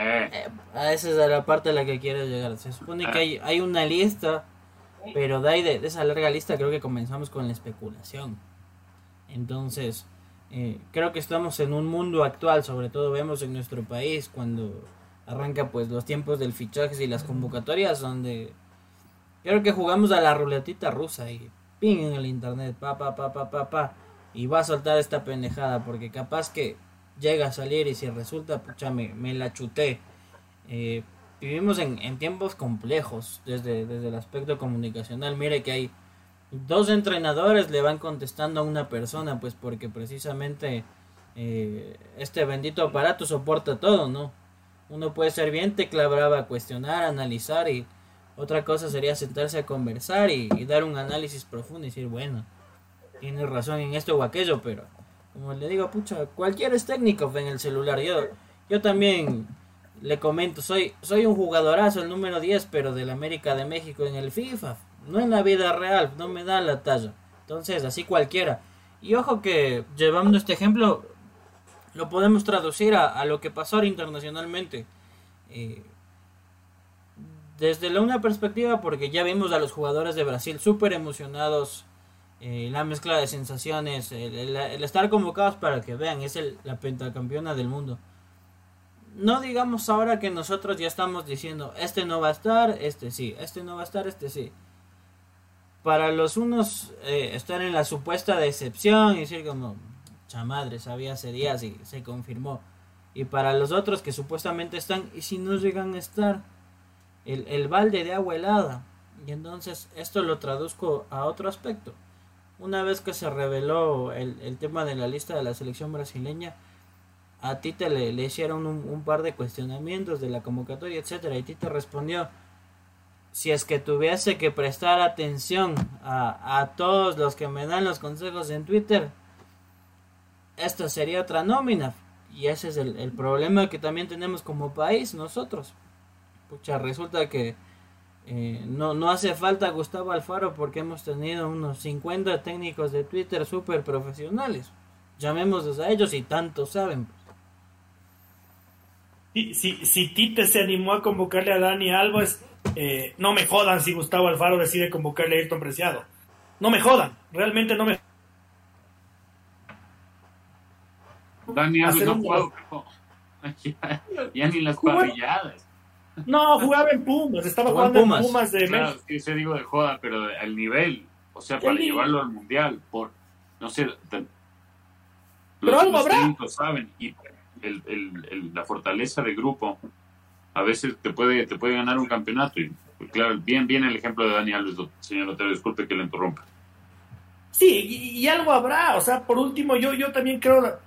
Eh. a esa es la parte a la que quiero llegar. Se supone que hay, hay una lista, pero de ahí de, esa larga lista creo que comenzamos con la especulación. Entonces, creo que estamos en un mundo actual, sobre todo vemos en nuestro país, cuando arranca pues los tiempos del fichaje y las convocatorias donde creo que jugamos a la ruletita rusa y ping en el internet, pa pa pa pa pa pa y va a soltar esta pendejada porque capaz que llega a salir y si resulta, pucha, me, me la chuté. Eh, vivimos en, en, tiempos complejos desde, desde el aspecto comunicacional. Mire que hay dos entrenadores le van contestando a una persona, pues porque precisamente eh, este bendito aparato soporta todo, ¿no? Uno puede ser bien tecla brava, cuestionar, analizar y otra cosa sería sentarse a conversar y, dar un análisis profundo y decir, bueno, tiene razón en esto o aquello, pero como le digo, pucha, cualquiera es técnico en el celular. Yo, yo también le comento, soy, soy un jugadorazo, el número 10, pero del América de México en el FIFA, no en la vida real, no me da la talla. Entonces, así cualquiera. Y ojo que llevando este ejemplo, lo podemos traducir a, lo que pasó internacionalmente. Eh, desde la una perspectiva, porque ya vimos a los jugadores de Brasil súper emocionados, eh, la mezcla de sensaciones, el, estar convocados para que vean, es el, la pentacampeona del mundo. No digamos ahora que nosotros ya estamos diciendo, este no va a estar, este sí, este no va a estar, este sí. Para los unos eh, estar en la supuesta decepción y decir como, chamadre, sabía hace días y se confirmó. Y para los otros que supuestamente están, y si no llegan a estar, el, el balde de agua helada. Y entonces esto lo traduzco a otro aspecto. Una vez que se reveló el, el tema de la lista de la selección brasileña, a Tite le, le hicieron un, par de cuestionamientos de la convocatoria, etcétera, y Tite respondió si es que tuviese que prestar atención a, a todos los que me dan los consejos en Twitter, esta sería otra nómina. Y ese es el, problema que también tenemos como país nosotros. Pucha, resulta que eh, no, no hace falta Gustavo Alfaro porque hemos tenido unos 50 técnicos de Twitter súper profesionales. Llamémoslos a ellos y tanto saben. Si, si, si Tite se animó a convocarle a Dani Alves, eh, no me jodan si Gustavo Alfaro decide convocarle a Ayrton Preciado. No me jodan, realmente no me Dani Alves no. Ya, ni las parrilladas. No, jugaba en Pumas, estaba jugando en Pumas, de claro, México. Sí, se digo de joda, pero al nivel, o sea, para llevarlo al mundial, por, no sé, pero algo habrá. saben, y el, el, la fortaleza del grupo a veces te puede, te puede ganar un campeonato. Y claro, bien, bien el ejemplo de Dani Alves, señor Otero, disculpe que le interrumpa. Sí, y, y, algo habrá, o sea, por último, yo, yo también creo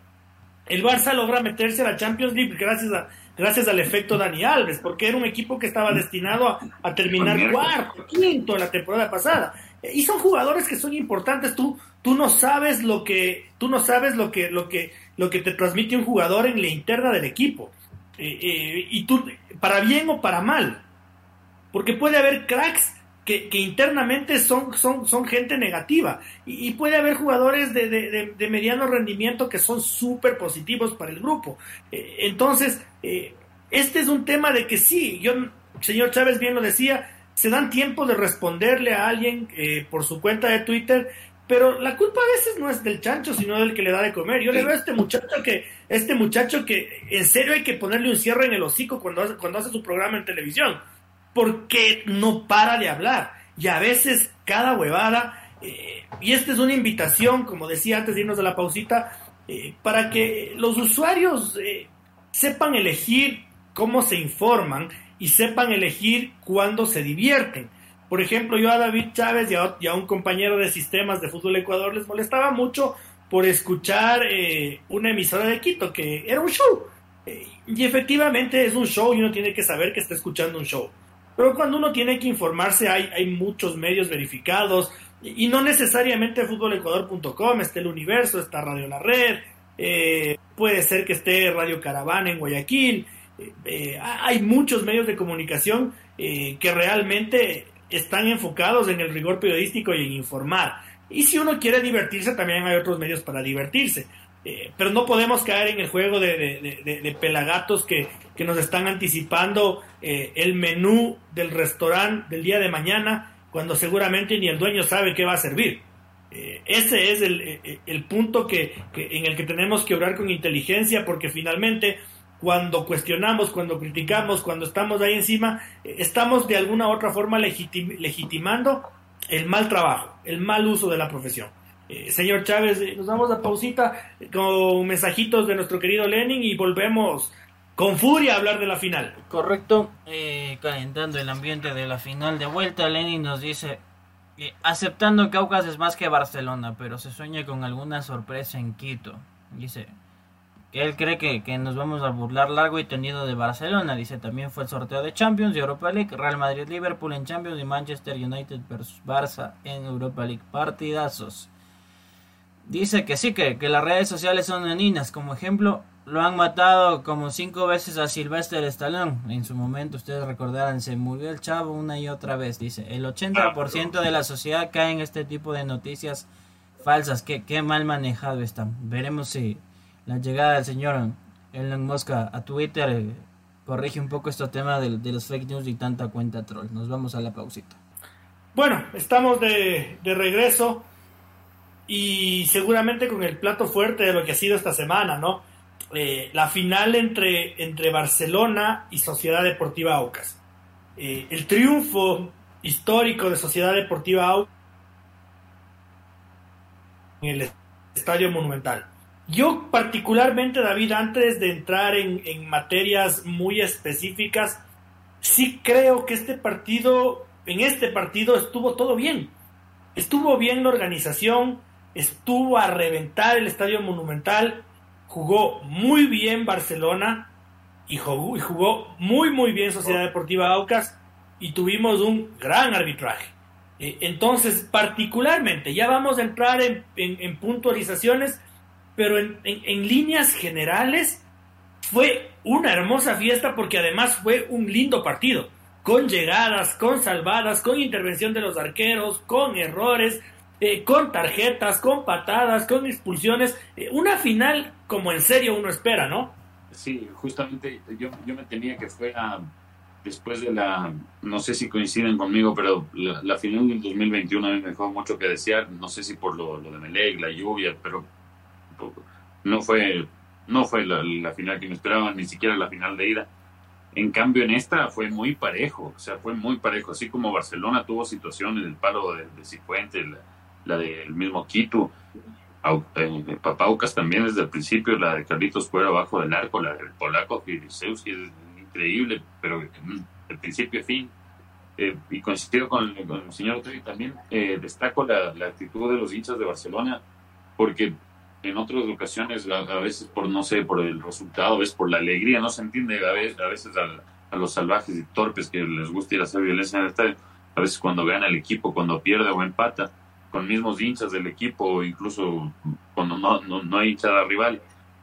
el Barça logra meterse a la Champions League gracias, a, gracias al efecto Dani Alves, porque era un equipo que estaba destinado a, terminar cuarto, quinto la temporada pasada. Y son jugadores que son importantes. Tú, tú no sabes lo que, tú no sabes lo que, lo que, lo que te transmite un jugador en la interna del equipo. Eh, eh, y tú, para bien o para mal. Porque puede haber cracks que, internamente son, son, son gente negativa. Y, puede haber jugadores de, de, mediano rendimiento que son súper positivos para el grupo. Eh, entonces, eh, este es un tema de que sí, yo, señor Chávez bien lo decía, se dan tiempo de responderle a alguien eh, por su cuenta de Twitter, pero la culpa a veces no es del chancho, sino del que le da de comer. Yo le veo a este muchacho que, este muchacho que en serio hay que ponerle un cierre en el hocico cuando cuando hace su programa en televisión porque no para de hablar. Y a veces cada huevada, eh, y esta es una invitación, como decía antes de irnos a la pausita, eh, para que los usuarios eh, sepan elegir cómo se informan y sepan elegir cuándo se divierten. Por ejemplo, yo a David Chávez y a, y a un compañero de sistemas de fútbol Ecuador les molestaba mucho por escuchar una emisora de Quito, que era un show. y efectivamente es un show y uno tiene que saber que está escuchando un show Pero cuando uno tiene que informarse hay, hay muchos medios verificados y no necesariamente futbolecuador.com, está el universo, está Radio La Red, eh, puede ser que esté Radio Caravana en Guayaquil, eh, eh, hay muchos medios de comunicación que realmente están enfocados en el rigor periodístico y en informar. Y si uno quiere divertirse, también hay otros medios para divertirse. pero no podemos caer en el juego de, pelagatos que, que, nos están anticipando el menú del restaurante del día de mañana cuando seguramente ni el dueño sabe qué va a servir. Eh, ese es el, eh, el, punto que, en el que tenemos que obrar con inteligencia porque finalmente cuando cuestionamos, cuando criticamos, cuando estamos ahí encima, eh, estamos de alguna u otra forma legitimando el mal trabajo, el mal uso de la profesión. señor Chávez, nos damos la pausita con mensajitos de nuestro querido Lenin y volvemos con furia hablar de la final. Correcto, calentando el ambiente de la final de vuelta, Lenin nos dice, aceptando que Aucas es más que Barcelona, pero se sueña con alguna sorpresa en Quito. Dice que él cree que, nos vamos a burlar largo y tendido de Barcelona. Dice también fue el sorteo de Champions, Europa League, Real Madrid, Liverpool en Champions y Manchester United versus Barça en Europa League. Partidazos. Dice que sí, que, que las redes sociales son aninas. Como ejemplo, lo han matado como cinco veces a Sylvester Stallone. En su momento, ustedes recordarán, se murió el chavo una y otra vez. Dice, el 80% de la sociedad cae en este tipo de noticias falsas. Qué, qué mal manejado están. Veremos si la llegada del señor Elon Musk a, Twitter eh, corrige un poco este tema de, de, los fake news y tanta cuenta troll. Nos vamos a la pausita. Bueno, estamos de, de regreso y seguramente con el plato fuerte de lo que ha sido esta semana, ¿no? Eh, la final entre, entre Barcelona y Sociedad Deportiva Aucas. Eh, el triunfo histórico de Sociedad Deportiva Aucas en el Estadio Monumental. Yo particularmente, David, antes de entrar en, en materias muy específicas, sí creo que este partido, en este partido estuvo todo bien. Estuvo bien la organización, estuvo a reventar el Estadio Monumental, jugó muy bien Barcelona y jugó, muy muy bien Sociedad Deportiva Aucas y tuvimos un gran arbitraje. Eh, entonces, particularmente, ya vamos a entrar en, puntualizaciones, pero en, en, líneas generales fue una hermosa fiesta porque además fue un lindo partido, con llegadas, con salvadas, con intervención de los arqueros, con errores, eh, con tarjetas, con patadas, con expulsiones. Eh, una final como en serio uno espera, ¿no? Sí, justamente yo, yo me tenía que fue después de la, no sé si coinciden conmigo, pero la, final del 2021 a mí me dejó mucho que desear, no sé si por lo, lo de Melec, la lluvia, pero no fue, no fue la, final que me esperaba, ni siquiera la final de ida. En cambio, en esta fue muy parejo, o sea, fue muy parejo, así como Barcelona tuvo situaciones, el palo de, de Cifuentes, la del mismo Quito. Eh, Papaucas también desde el principio, la de Carlitos fuera abajo del arco, la del polaco Zeus es increíble, pero de principio a fin. Eh, y coincido con, el señor Otri también, eh, destaco la, actitud de los hinchas de Barcelona, porque en otras ocasiones, a, veces por, no sé, por el resultado, a veces por la alegría, no se entiende a veces, a, veces a, los salvajes y torpes que les gusta ir a hacer violencia en el estadio, a veces cuando vean al equipo, cuando pierde o empata, con mismos hinchas del equipo, incluso cuando no, no, hay hinchada rival,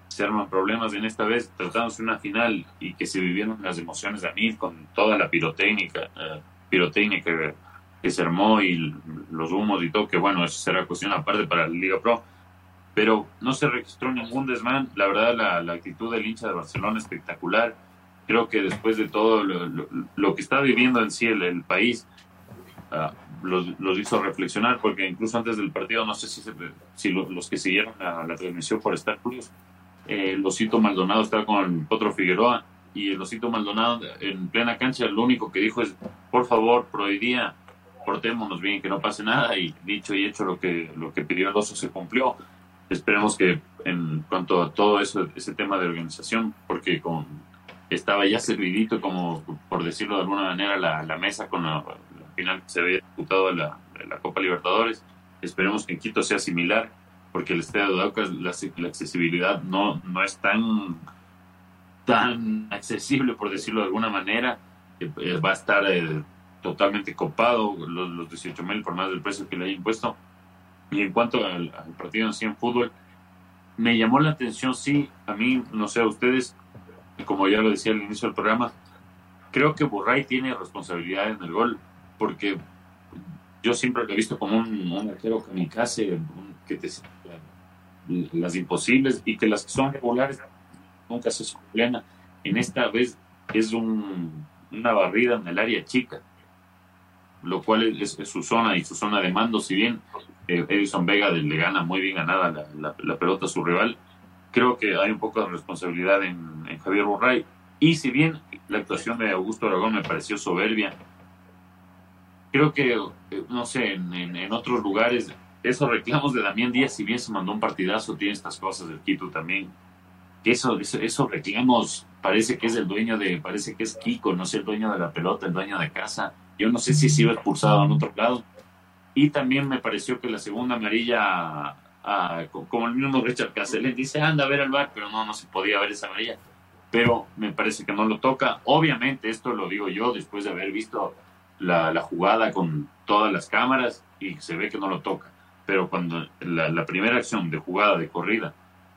se arman problemas. En esta vez, tratándose una final y que se vivieron las emociones de mí con toda la pirotécnica, eh, pirotécnica que se armó y los humos y todo, que bueno, eso será cuestión aparte para la Liga Pro. Pero no se registró ningún desmán. La verdad, la, la actitud del hincha de Barcelona espectacular. Creo que después de todo lo, que está viviendo en sí el, país, uh, los, hizo reflexionar, porque incluso antes del partido, no sé si, si los que siguieron la, transmisión por Star Plus, eh, el Osito Maldonado estaba con Potro Figueroa y el Osito Maldonado en plena cancha lo único que dijo es, por favor, prohibía, portémonos bien, que no pase nada y dicho y hecho lo que, lo que pidió el oso se cumplió. Esperemos que en cuanto a todo eso, ese tema de organización, porque con, estaba ya servidito, como por decirlo de alguna manera, la, la mesa con la, final se había disputado la, la Copa Libertadores. Esperemos que en Quito sea similar, porque el Estadio de Aucas, la, accesibilidad no, no es tan, tan accesible, por decirlo de alguna manera. eh, va a estar totalmente copado, los, los 18 mil por más del precio que le haya impuesto. Y en cuanto al, partido en sí en fútbol, me llamó la atención, sí, a mí, no sé, a ustedes, como ya lo decía al inicio del programa, creo que Burray tiene responsabilidad en el gol, porque yo siempre lo he visto como un, un arquero kamikaze, que te las imposibles y que las que son regulares nunca se plena. En esta vez es un, una barrida en el área chica, lo cual es, su zona y su zona de mando. Si bien eh, Edison Vega le gana muy bien ganada la, la, pelota a su rival, creo que hay un poco de responsabilidad en, en Javier Burray. Y si bien la actuación de Augusto Aragón me pareció soberbia, creo que, eh, no sé, en, en, otros lugares, esos reclamos de Damián Díaz, si bien se mandó un partidazo, tiene estas cosas del Quito también. Que eso, esos reclamos parece que es el dueño de, parece que es Kiko, no sé, el dueño de la pelota, el dueño de casa. Yo no sé si se iba expulsado en otro lado. Y también me pareció que la segunda amarilla, como el mismo Richard Castellén dice, anda a ver al bar, pero no, no se podía ver esa amarilla. Pero me parece que no lo toca. Obviamente, esto lo digo yo después de haber visto la, jugada con todas las cámaras y se ve que no lo toca. Pero cuando la, primera acción de jugada, de corrida,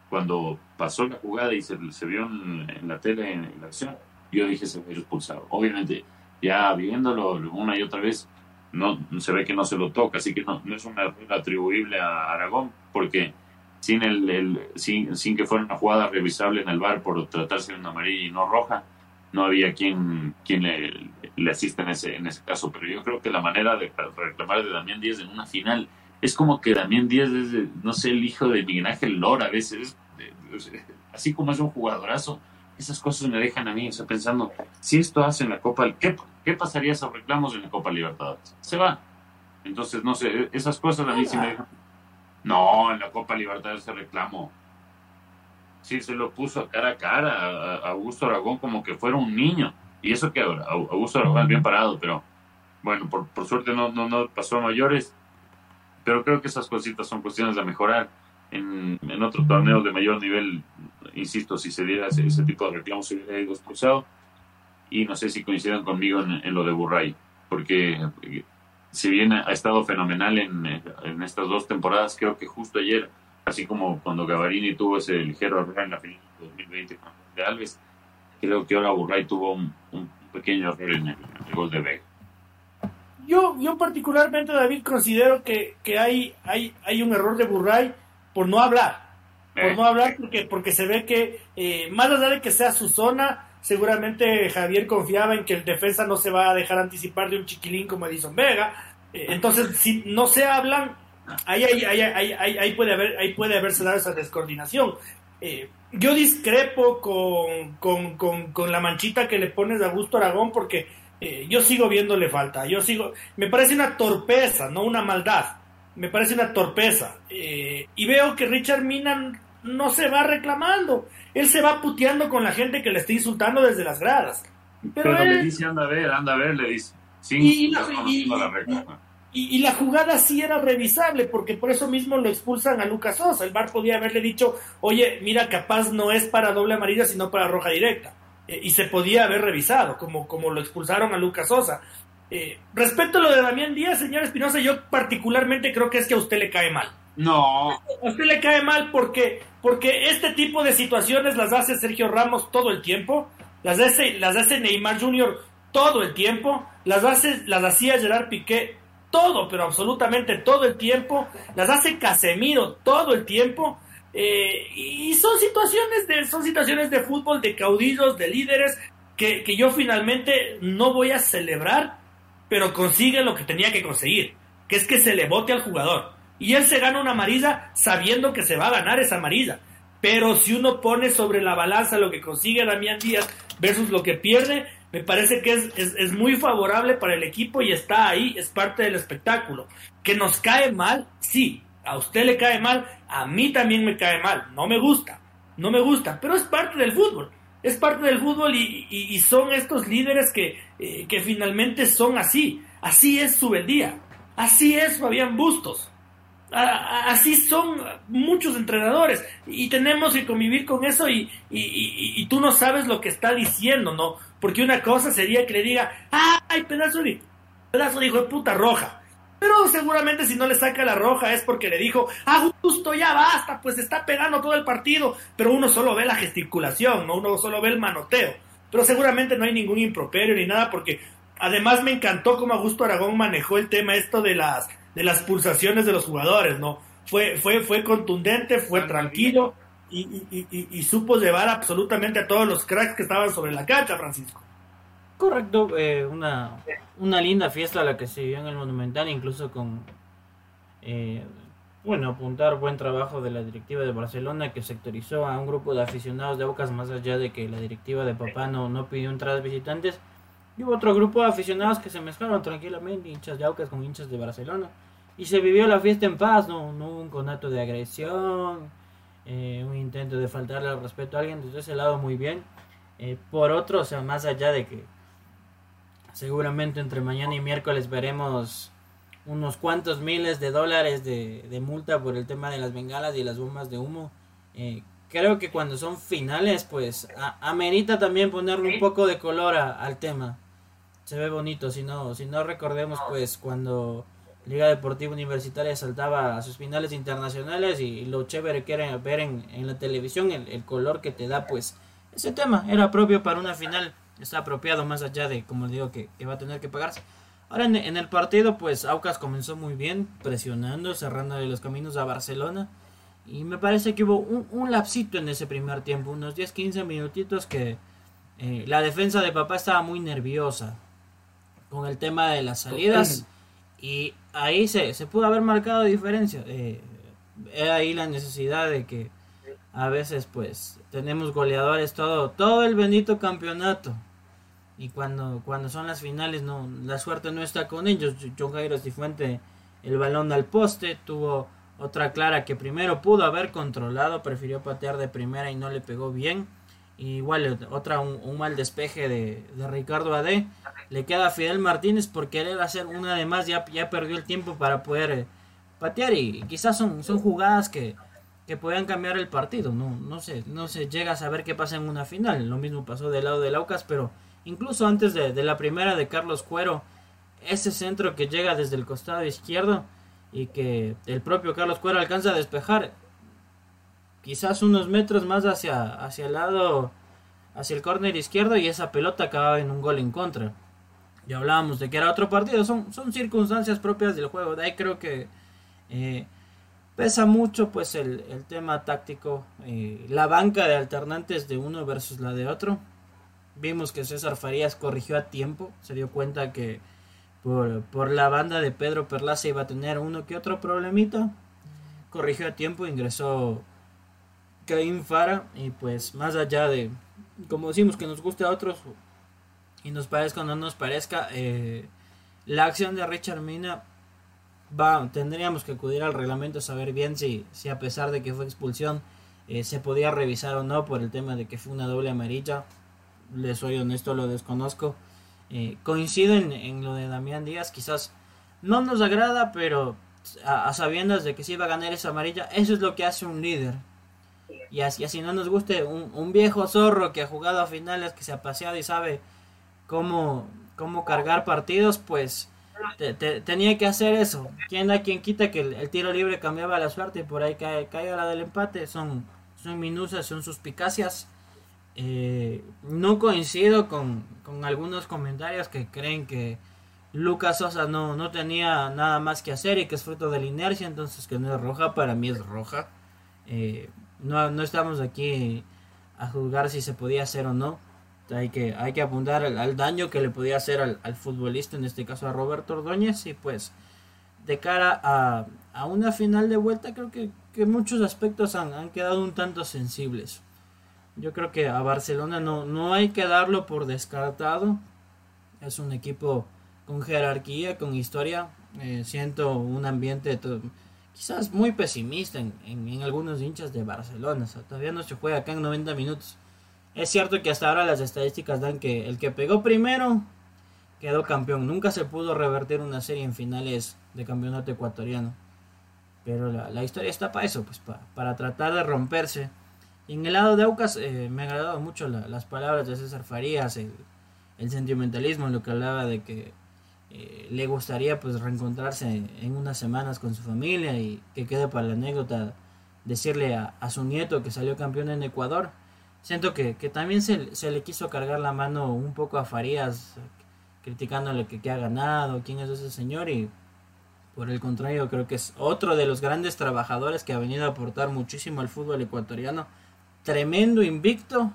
cuando pasó la jugada y se, vio en, la tele en, la acción, yo dije se ve expulsado. Obviamente, ya viéndolo una y otra vez, no se ve que no se lo toca, así que no, no es una atribuible a Aragón, porque sin, el, el, sin, sin que fuera una jugada revisable en el bar por tratarse de una amarilla y no roja, no había quien, quien le, le asista en ese, en ese caso. Pero yo creo que la manera de reclamar de Damián Díaz en una final es como que Damián Díaz es, no sé, el hijo de Miguel Ángel Lora a veces. así como es un jugadorazo, esas cosas me dejan a mí, o sea, pensando, si esto hace en la Copa, ¿qué, qué pasaría si reclamos en la Copa Libertadores? Se va. Entonces, no sé, esas cosas a mí sí me dejan. No, en la Copa Libertadores se reclamo sí se lo puso cara a cara a, Augusto Aragón como que fuera un niño. Y eso que Augusto Aragón es bien parado, pero bueno, por, por suerte no, no, no pasó a mayores. Pero creo que esas cositas son cuestiones de mejorar. En, en otro torneo de mayor nivel, insisto, si se diera ese, tipo de reclamos, se hubiera ido expulsado. Y no sé si coinciden conmigo en, lo de Burray, porque eh, si bien ha estado fenomenal en, en estas dos temporadas, creo que justo ayer así como cuando Gavarini tuvo ese ligero error en la final de 2020 de Alves, creo que ahora Burray tuvo un, pequeño error en el, gol de Vega. Yo, yo particularmente, David, considero que, que hay, hay, hay un error de Burray por no hablar. Por eh. no hablar porque, porque se ve que, eh, más allá de que sea su zona, seguramente Javier confiaba en que el defensa no se va a dejar anticipar de un chiquilín como Edison Vega. Eh, entonces, si no se hablan, ahí, ahí, ahí, ahí, puede haber, ahí puede haberse dado esa descoordinación. Eh, yo discrepo con, con, con, con, la manchita que le pones a Augusto Aragón porque eh, yo sigo viéndole falta. Yo sigo, me parece una torpeza, no una maldad. Me parece una torpeza. Eh, y veo que Richard Minan no se va reclamando. Él se va puteando con la gente que le está insultando desde las gradas. Pero, le dice, anda a ver, anda a ver, le dice. y, y, la jugada sí era revisable, porque por eso mismo lo expulsan a Lucas Sosa. El VAR podía haberle dicho, oye, mira, capaz no es para doble amarilla, sino para roja directa. Eh, y se podía haber revisado, como, como lo expulsaron a Lucas Sosa. Eh, respecto a lo de Damián Díaz, señor Espinosa, yo particularmente creo que es que a usted le cae mal. No. A usted le cae mal porque, porque este tipo de situaciones las hace Sergio Ramos todo el tiempo, las hace, las hace Neymar Jr. todo el tiempo, las, hace, las hacía Gerard Piqué todo, pero absolutamente todo el tiempo, las hace Casemiro todo el tiempo, eh, y son situaciones de, son situaciones de fútbol, de caudillos, de líderes, que, que yo finalmente no voy a celebrar, pero consigue lo que tenía que conseguir, que es que se le vote al jugador. Y él se gana una amarilla sabiendo que se va a ganar esa amarilla. Pero si uno pone sobre la balanza lo que consigue Damián Díaz versus lo que pierde, me parece que es, es, muy favorable para el equipo y está ahí, es parte del espectáculo. Que nos cae mal, sí, a usted le cae mal, a mí también me cae mal, no me gusta, no me gusta, pero es parte del fútbol, es parte del fútbol y, y, son estos líderes que, eh, que finalmente son así, así es su día, así es Fabián Bustos. Así son muchos entrenadores y tenemos que convivir con eso y, y, tú no sabes lo que está diciendo, ¿no? Porque una cosa sería que le diga, ay, pedazo de, pedazo de hijo puta roja. Pero seguramente si no le saca la roja es porque le dijo, ah, justo ya basta, pues está pegando todo el partido. Pero uno solo ve la gesticulación, ¿no? Uno solo ve el manoteo. Pero seguramente no hay ningún improperio ni nada porque además me encantó cómo Augusto Aragón manejó el tema esto de las de las pulsaciones de los jugadores, ¿no? Fue, fue, fue contundente, fue tranquilo y, y, supo llevar absolutamente a todos los cracks que estaban sobre la cancha, Francisco. Correcto, eh, una, una linda fiesta la que se vio en el Monumental, incluso con, eh, bueno, apuntar buen trabajo de la directiva de Barcelona que sectorizó a un grupo de aficionados de Bocas, más allá de que la directiva de Papá no, no pidió entradas visitantes y hubo otro grupo de aficionados que se mezclaron tranquilamente, hinchas de Aucas con hinchas de Barcelona. Y se vivió la fiesta en paz, no, no hubo un conato de agresión, eh, un intento de faltarle al respeto a alguien, desde ese lado muy bien. Eh, por otro, o sea, más allá de que seguramente entre mañana y miércoles veremos unos cuantos miles de dólares de, multa por el tema de las bengalas y las bombas de humo. Eh, creo que cuando son finales, pues amerita también ponerle un poco de color al tema. Se ve bonito, si no, si no recordemos pues cuando Liga Deportiva Universitaria saltaba a sus finales internacionales y, lo chévere que era ver en, en la televisión el, color que te da pues ese tema era propio para una final, está apropiado más allá de como digo que, va a tener que pagarse. Ahora en, en el partido pues Aucas comenzó muy bien, presionando, cerrando los caminos a Barcelona y me parece que hubo un, un lapsito en ese primer tiempo, unos 10-15 minutitos que eh, la defensa de papá estaba muy nerviosa con el tema de las salidas. Y ahí se, se pudo haber marcado diferencia. Eh, era ahí la necesidad de que a veces pues tenemos goleadores todo, todo el bendito campeonato. Y cuando, cuando son las finales no, la suerte no está con ellos. John Jairo Cifuente el balón al poste, tuvo otra clara que primero pudo haber controlado, prefirió patear de primera y no le pegó bien. igual otra un, mal despeje de, Ricardo Ade. Le queda a Fidel Martínez por querer hacer una de más, ya, ya perdió el tiempo para poder eh, patear y, quizás son, son jugadas que, que puedan cambiar el partido. No, no sé, no se llega a saber qué pasa en una final. Lo mismo pasó del lado de Laucas, pero incluso antes de la primera de Carlos Cuero, ese centro que llega desde el costado izquierdo y que el propio Carlos Cuero alcanza a despejar quizás unos metros más hacia, hacia el lado, hacia el córner izquierdo y esa pelota acababa en un gol en contra. Ya hablábamos de que era otro partido, son, son circunstancias propias del juego, de ahí creo que eh, pesa mucho pues el, el tema táctico, eh, la banca de alternantes de uno versus la de otro. Vimos que César Farías corrigió a tiempo, se dio cuenta que por, por la banda de Pedro Perlaza iba a tener uno que otro problemita. Corrigió a tiempo, ingresó Caín Fara y pues más allá de, como decimos, que nos guste a otros y nos parezca o no nos parezca, eh, la acción de Richard Mina va, tendríamos que acudir al reglamento saber bien si, si a pesar de que fue expulsión eh, se podía revisar o no por el tema de que fue una doble amarilla. Les soy honesto, lo desconozco. Eh, coincido en, lo de Damián Díaz, quizás no nos agrada, pero a, sabiendas de que si va a ganar esa amarilla, eso es lo que hace un líder. Y así, así no nos guste un, viejo zorro que ha jugado a finales, que se ha paseado y sabe cómo, cómo cargar partidos, pues tenía que hacer eso. Quien da quien quita que el, tiro libre cambiaba la suerte y por ahí cae, cae la del empate. Son, son minucias, son suspicacias. Eh, no coincido con, algunos comentarios que creen que Lucas Sosa no, no tenía nada más que hacer y que es fruto de la inercia, entonces que no es roja, para mí es roja. Eh, no, no, estamos aquí a juzgar si se podía hacer o no. Hay que, hay que apuntar al, daño que le podía hacer al, futbolista, en este caso a Roberto Ordóñez, y pues de cara a, a una final de vuelta creo que, que muchos aspectos han, han quedado un tanto sensibles. Yo creo que a Barcelona no, no hay que darlo por descartado. Es un equipo con jerarquía, con historia. Eh, siento un ambiente quizás muy pesimista en, en, algunos hinchas de Barcelona. todavía no se juega acá en 90 minutos. Es cierto que hasta ahora las estadísticas dan que el que pegó primero quedó campeón. Nunca se pudo revertir una serie en finales de campeonato ecuatoriano. pero la, historia está para eso, pues para tratar de romperse. En el lado de Aucas eh, me agradado mucho las palabras de César Farías, el, el sentimentalismo, lo que hablaba de que eh, le gustaría pues reencontrarse en unas semanas con su familia y que quede para la anécdota decirle a, su nieto que salió campeón en Ecuador. Siento que, también se, se, le quiso cargar la mano un poco a Farías, criticándole que, que ha ganado, quién es ese señor y por el contrario creo que es otro de los grandes trabajadores que ha venido a aportar muchísimo al fútbol ecuatoriano. Tremendo invicto.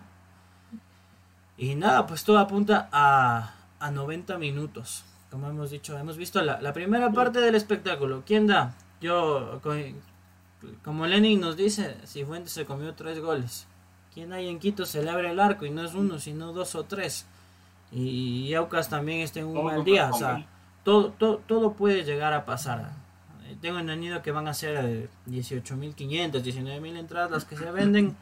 Y nada, pues todo apunta a, a 90 minutos como hemos dicho, hemos visto la, primera parte del espectáculo. ¿Quién da? Yo, como Lenin nos dice, si Fuentes se comió tres goles. ¿Quién hay en Quito se le abre el arco y no es uno, sino dos o tres? Y, Aucas también está en un mal día. O sea, todo, todo, todo puede llegar a pasar. Eh, tengo entendido que van a ser 18.500, 19.000 entradas las que se venden.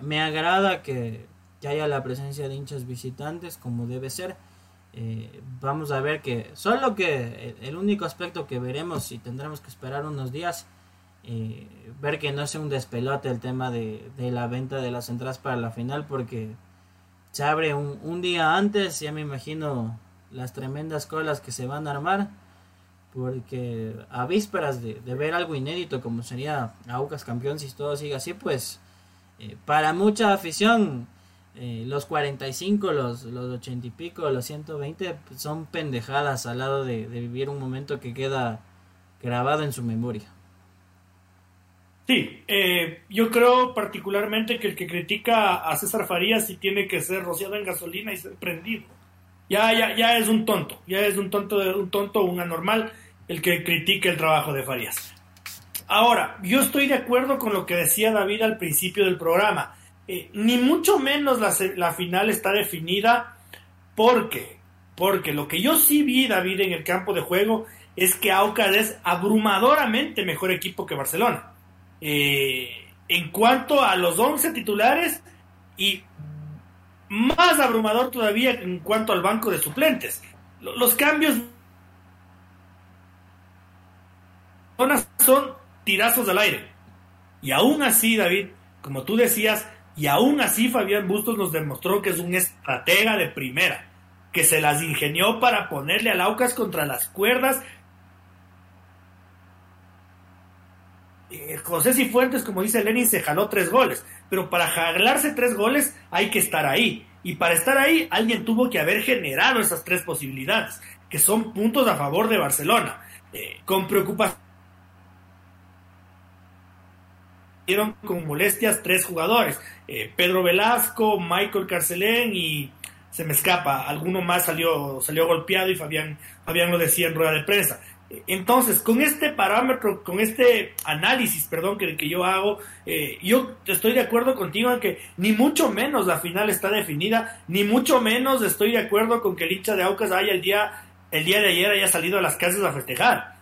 Me agrada que, haya la presencia de hinchas visitantes como debe ser. Eh, vamos a ver que solo que el único aspecto que veremos y tendremos que esperar unos días eh, ver que no sea un despelote el tema de, la venta de las entradas para la final porque se abre un, día antes ya me imagino las tremendas colas que se van a armar porque a vísperas de, ver algo inédito como sería Aucas campeón si todo sigue así pues eh, para mucha afición eh, los 45, los, los 80 y pico, los 120 pues, son pendejadas al lado de, vivir un momento que queda grabado en su memoria. Sí, eh, yo creo particularmente que el que critica a César Farías sí tiene que ser rociado en gasolina y ser prendido. Ya, ya, ya es un tonto, ya es un tonto, un tonto, un anormal el que critique el trabajo de Farías. Ahora, yo estoy de acuerdo con lo que decía David al principio del programa. Eh, ni mucho menos la, final está definida porque, porque lo que yo sí vi, David, en el campo de juego es que Aucas es abrumadoramente mejor equipo que Barcelona. Eh, en cuanto a los 11 titulares y más abrumador todavía en cuanto al banco de suplentes. Los cambios son tirazos al aire. Y aún así, David, como tú decías, y aún así Fabián Bustos nos demostró que es un estratega de primera, que se las ingenió para ponerle a Laucas contra las cuerdas. Eh, José Cifuentes, como dice Lenin, se jaló tres goles, pero para jalarse tres goles hay que estar ahí. Y para estar ahí, alguien tuvo que haber generado esas tres posibilidades, que son puntos a favor de Barcelona. Eh, con preocupación con molestias tres jugadores, eh, Pedro Velasco, Michael Carcelén y se me escapa, alguno más salió, salió golpeado y Fabián, Fabián lo decía en rueda de prensa. Entonces, con este parámetro, con este análisis, perdón, que, que yo hago, eh, yo estoy de acuerdo contigo en que ni mucho menos la final está definida, ni mucho menos estoy de acuerdo con que el hincha de Aucas haya el día, el día de ayer haya salido a las casas a festejar.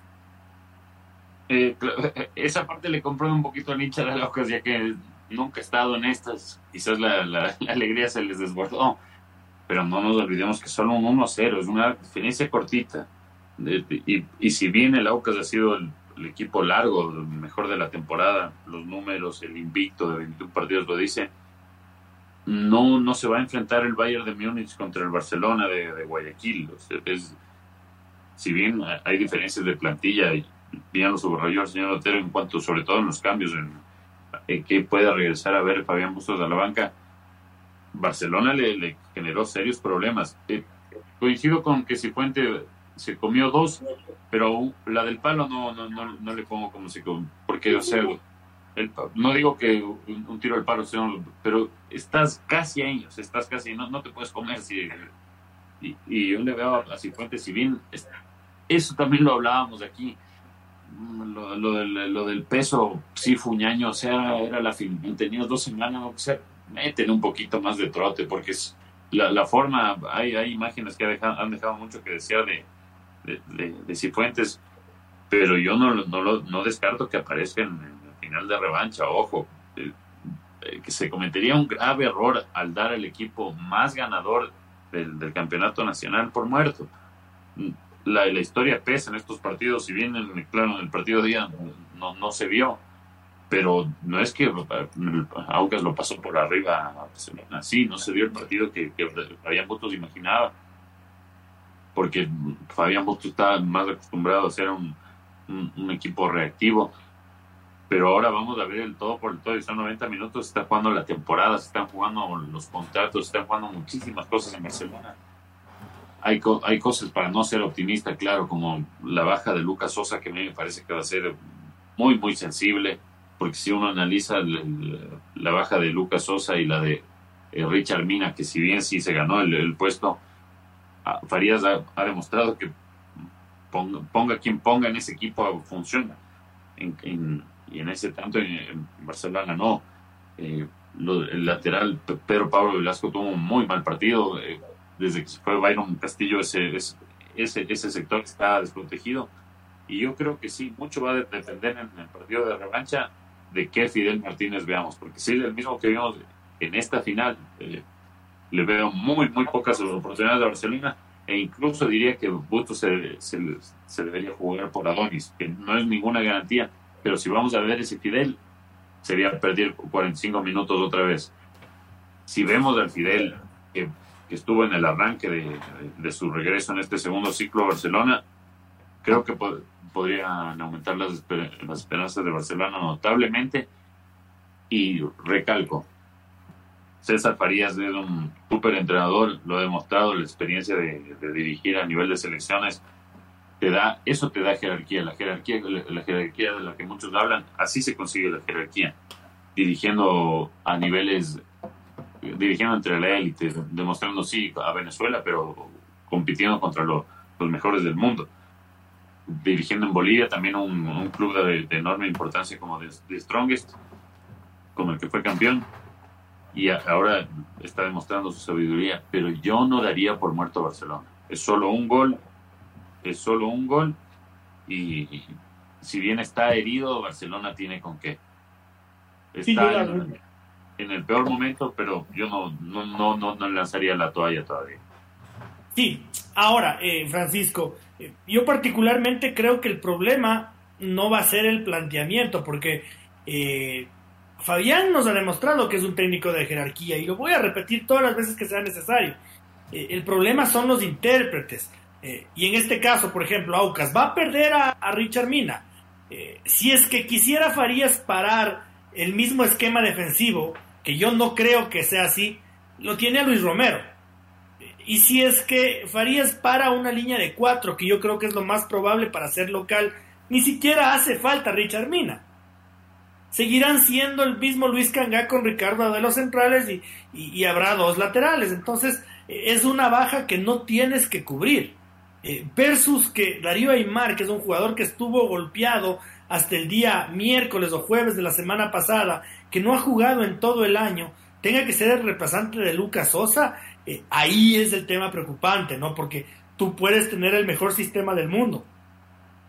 Esa parte le compró un poquito al hincha de Locas, ya que nunca ha estado en estas. Quizás la, la, alegría se les desbordó. Pero no nos olvidemos que solo un 1-0 es una diferencia cortita. y, y, si bien el Aucas ha sido el, equipo largo, el mejor de la temporada, los números, el invicto de 21 partidos lo dice, no, no se va a enfrentar el Bayern de Múnich contra el Barcelona de, de Guayaquil. es, si bien hay diferencias de plantilla y bien lo subrayó el señor Otero en cuanto, sobre todo en los cambios, en, que pueda regresar a ver Fabián Bustos de la banca. Barcelona le, generó serios problemas. Eh, coincido con que Cifuente se comió dos, pero la del palo no, no, no, le pongo como si, porque, o sea, el, no digo que un, tiro al palo, pero estás casi ahí, o estás casi, no, no te puedes comer. Si, y, y yo le veo a Cifuentes, si bien, eso también lo hablábamos aquí, lo, lo, del, lo del peso, sí, Fuñaño, o sea, era la fin, tenía dos semanas, o sea, meten un poquito más de trote, porque es la, la forma, hay, hay imágenes que han dejado mucho que desear de, de, de, Cifuentes, pero yo no, no, no descarto que aparezca en, el final de revancha, ojo, eh, eh, que se cometería un grave error al dar al equipo más ganador del, del campeonato nacional por muerto la, la historia pesa en estos partidos, si bien, en, claro, en el partido de día no, no se vio. Pero no es que Aucas lo pasó por arriba a Sí, no se dio el partido que, que Fabián Bustos imaginaba. Porque Fabián Bustos está más acostumbrado a ser un, un, equipo reactivo. Pero ahora vamos a ver el todo por el todo. Están 90 minutos, se está jugando la temporada, se están jugando los contratos, se están jugando muchísimas cosas en Barcelona hay, hay cosas para no ser optimista, claro, como la baja de Lucas Sosa, que a mí me parece que va a ser muy, muy sensible, porque si uno analiza la baja de Lucas Sosa y la de eh, Richard Mina, que si bien sí se ganó el, puesto, ah, Farías ha, demostrado que ponga, quien ponga en ese equipo funciona. y en ese tanto Barcelona no. Eh, el lateral Pedro Pablo Velasco tuvo un muy mal partido. Eh, desde que se fue Byron Castillo, ese, ese, ese sector está desprotegido. Y yo creo que sí, mucho va a depender en el partido de revancha de qué Fidel Martínez veamos, porque si es el mismo que vimos en esta final, eh, le veo muy, muy pocas oportunidades de Barcelona, e incluso diría que Busto se, se, debería jugar por Adonis, que no es ninguna garantía, pero si vamos a ver ese Fidel, sería perder 45 minutos otra vez. Si vemos al Fidel que que estuvo en el arranque de, su regreso en este segundo ciclo a Barcelona, creo que podrían aumentar las, las esperanzas de Barcelona notablemente. Y recalco, César Farías es un súper entrenador, lo ha demostrado, la experiencia de, dirigir a nivel de selecciones te da, eso te da jerarquía, la jerarquía, la jerarquía de la que muchos hablan, así se consigue la jerarquía, dirigiendo a niveles dirigiendo entre la élite, demostrando sí a Venezuela, pero compitiendo contra los mejores del mundo. Dirigiendo en Bolivia también un, club de, enorme importancia como de, Strongest, como el que fue campeón, y ahora está demostrando su sabiduría, pero yo no daría por muerto a Barcelona. Es solo un gol, es solo un gol, y si bien está herido, Barcelona tiene con qué. Está en el peor momento, pero yo no, no, no, no, lanzaría la toalla todavía. Sí, ahora, eh, Francisco, eh, yo particularmente creo que el problema no va a ser el planteamiento, porque eh, Fabián nos ha demostrado que es un técnico de jerarquía y lo voy a repetir todas las veces que sea necesario. el problema son los intérpretes. y en este caso, por ejemplo, Aucas va a perder a, a Richard Mina. si es que quisiera Farías parar el mismo esquema defensivo, que yo no creo que sea así, lo tiene a Luis Romero. Y si es que Farías para una línea de cuatro, que yo creo que es lo más probable para ser local, ni siquiera hace falta Richard Mina. Seguirán siendo el mismo Luis Cangá con Ricardo de los centrales y, habrá dos laterales. Entonces es una baja que no tienes que cubrir. Eh, versus que Darío Aymar, que es un jugador que estuvo golpeado hasta el día miércoles o jueves de la semana pasada, que no ha jugado en todo el año, tenga que ser el reemplazante de Lucas Sosa, eh, ahí es el tema preocupante, ¿no? Porque tú puedes tener el mejor sistema del mundo,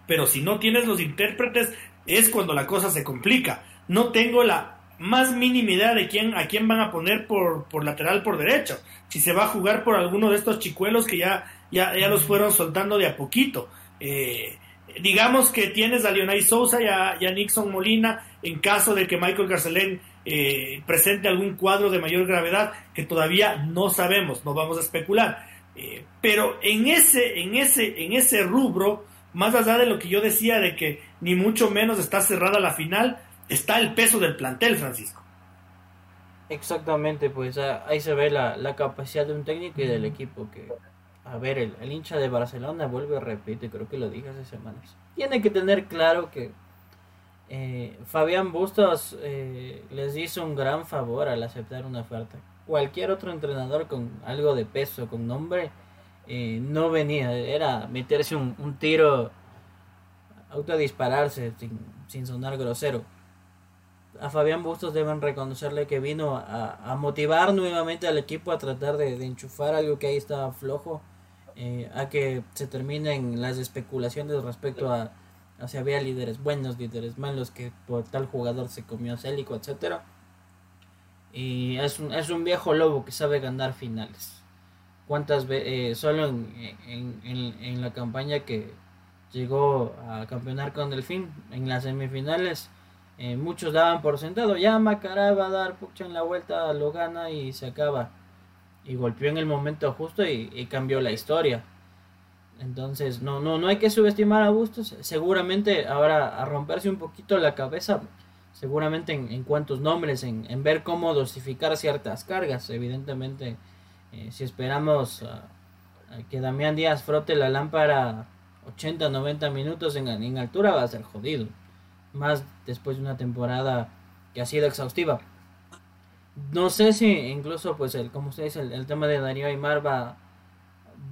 pero si no tienes los intérpretes, es cuando la cosa se complica. No tengo la más mínima idea de quién, a quién van a poner por, por lateral por derecho. Si se va a jugar por alguno de estos chicuelos que ya, ya, ya los fueron soltando de a poquito. Eh, digamos que tienes a Lionel Sousa y a, Nixon Molina en caso de que Michael Garcelén eh, presente algún cuadro de mayor gravedad que todavía no sabemos, no vamos a especular. Eh, pero en ese, en, ese, en ese rubro, más allá de lo que yo decía de que ni mucho menos está cerrada la final, está el peso del plantel, Francisco. Exactamente, pues ahí se ve la, la capacidad de un técnico y del equipo que a ver, el, hincha de Barcelona vuelve a repetir, creo que lo dije hace semanas. Tiene que tener claro que eh, Fabián Bustos eh, les hizo un gran favor al aceptar una oferta. Cualquier otro entrenador con algo de peso, con nombre, eh, no venía. Era meterse un, un tiro, autodispararse sin, sin sonar grosero. A Fabián Bustos deben reconocerle que vino a, motivar nuevamente al equipo a tratar de, de enchufar algo que ahí estaba flojo eh, a que se terminen las especulaciones respecto a, si había líderes buenos, líderes malos, que por tal jugador se comió Célico, etcétera. Y es un, es un viejo lobo que sabe ganar finales. ¿Cuántas veces? Eh, solo en, en, en, la campaña que llegó a campeonar con Delfín en las semifinales. Eh, muchos daban por sentado, ya Macará va a dar pucha en la vuelta, lo gana y se acaba. Y golpeó en el momento justo y, cambió la historia. Entonces, no, no, no hay que subestimar a Bustos. Seguramente ahora a romperse un poquito la cabeza, seguramente en, cuantos nombres, en, ver cómo dosificar ciertas cargas. Evidentemente, eh, si esperamos que Damián Díaz frote la lámpara 80, 90 minutos en, en altura, va a ser jodido más después de una temporada que ha sido exhaustiva. No sé si incluso, pues, el, como usted dice, el, tema de Darío Aymar va,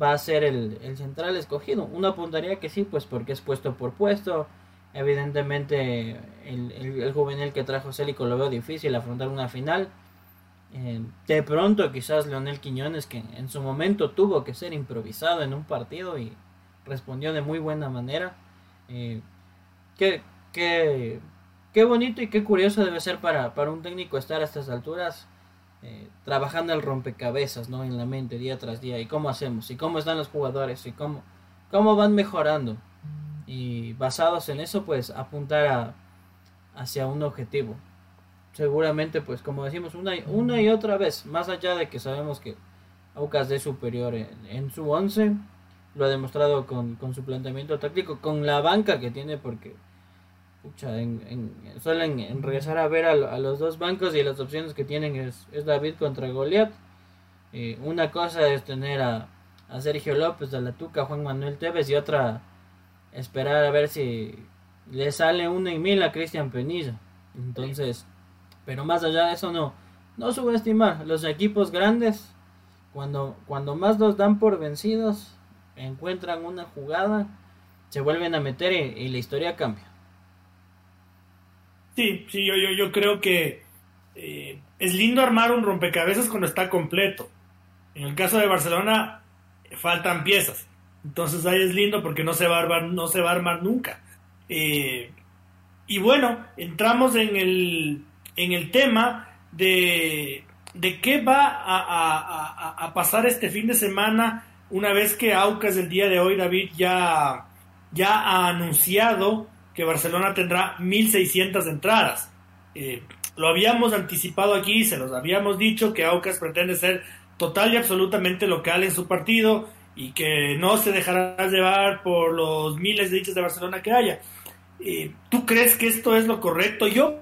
va a ser el, central escogido. Uno apuntaría que sí, pues, porque es puesto por puesto. Evidentemente, el, el, juvenil que trajo Célico lo veo difícil afrontar una final. Eh, de pronto, quizás Leonel Quiñones, que en su momento tuvo que ser improvisado en un partido y respondió de muy buena manera. Eh, que qué bonito y qué curioso debe ser para, para un técnico estar a estas alturas eh, trabajando el rompecabezas ¿no? en la mente día tras día. Y cómo hacemos y cómo están los jugadores y cómo, cómo van mejorando y basados en eso pues apuntar a, hacia un objetivo. Seguramente pues como decimos una, una y otra vez más allá de que sabemos que Aucas es superior en, en su once lo ha demostrado con, con su planteamiento táctico con la banca que tiene porque en, en, solo en, regresar a ver a, los dos bancos y las opciones que tienen es, es David contra Goliat. Eh, una cosa es tener a, Sergio López, a la Tuca, Juan Manuel Tevez y otra esperar a ver si le sale uno y mil a Cristian Penilla. Entonces, pero más allá de eso no, no subestimar los equipos grandes cuando, cuando más los dan por vencidos, encuentran una jugada, se vuelven a meter y la historia cambia. Sí, sí, yo, yo, yo creo que eh, es lindo armar un rompecabezas cuando está completo. En el caso de Barcelona faltan piezas. Entonces ahí es lindo porque no se va a armar, no se va a armar nunca. Eh, y bueno, entramos en el, en el tema de, de qué va a, a, pasar este fin de semana una vez que Aucas el día de hoy, David, ya, ya ha anunciado que Barcelona tendrá 1.600 entradas. Eh, lo habíamos anticipado aquí, se los habíamos dicho que Aucas pretende ser total y absolutamente local en su partido y que no se dejará llevar por los miles de hinchas de Barcelona que haya. Eh, ¿Tú crees que esto es lo correcto? Yo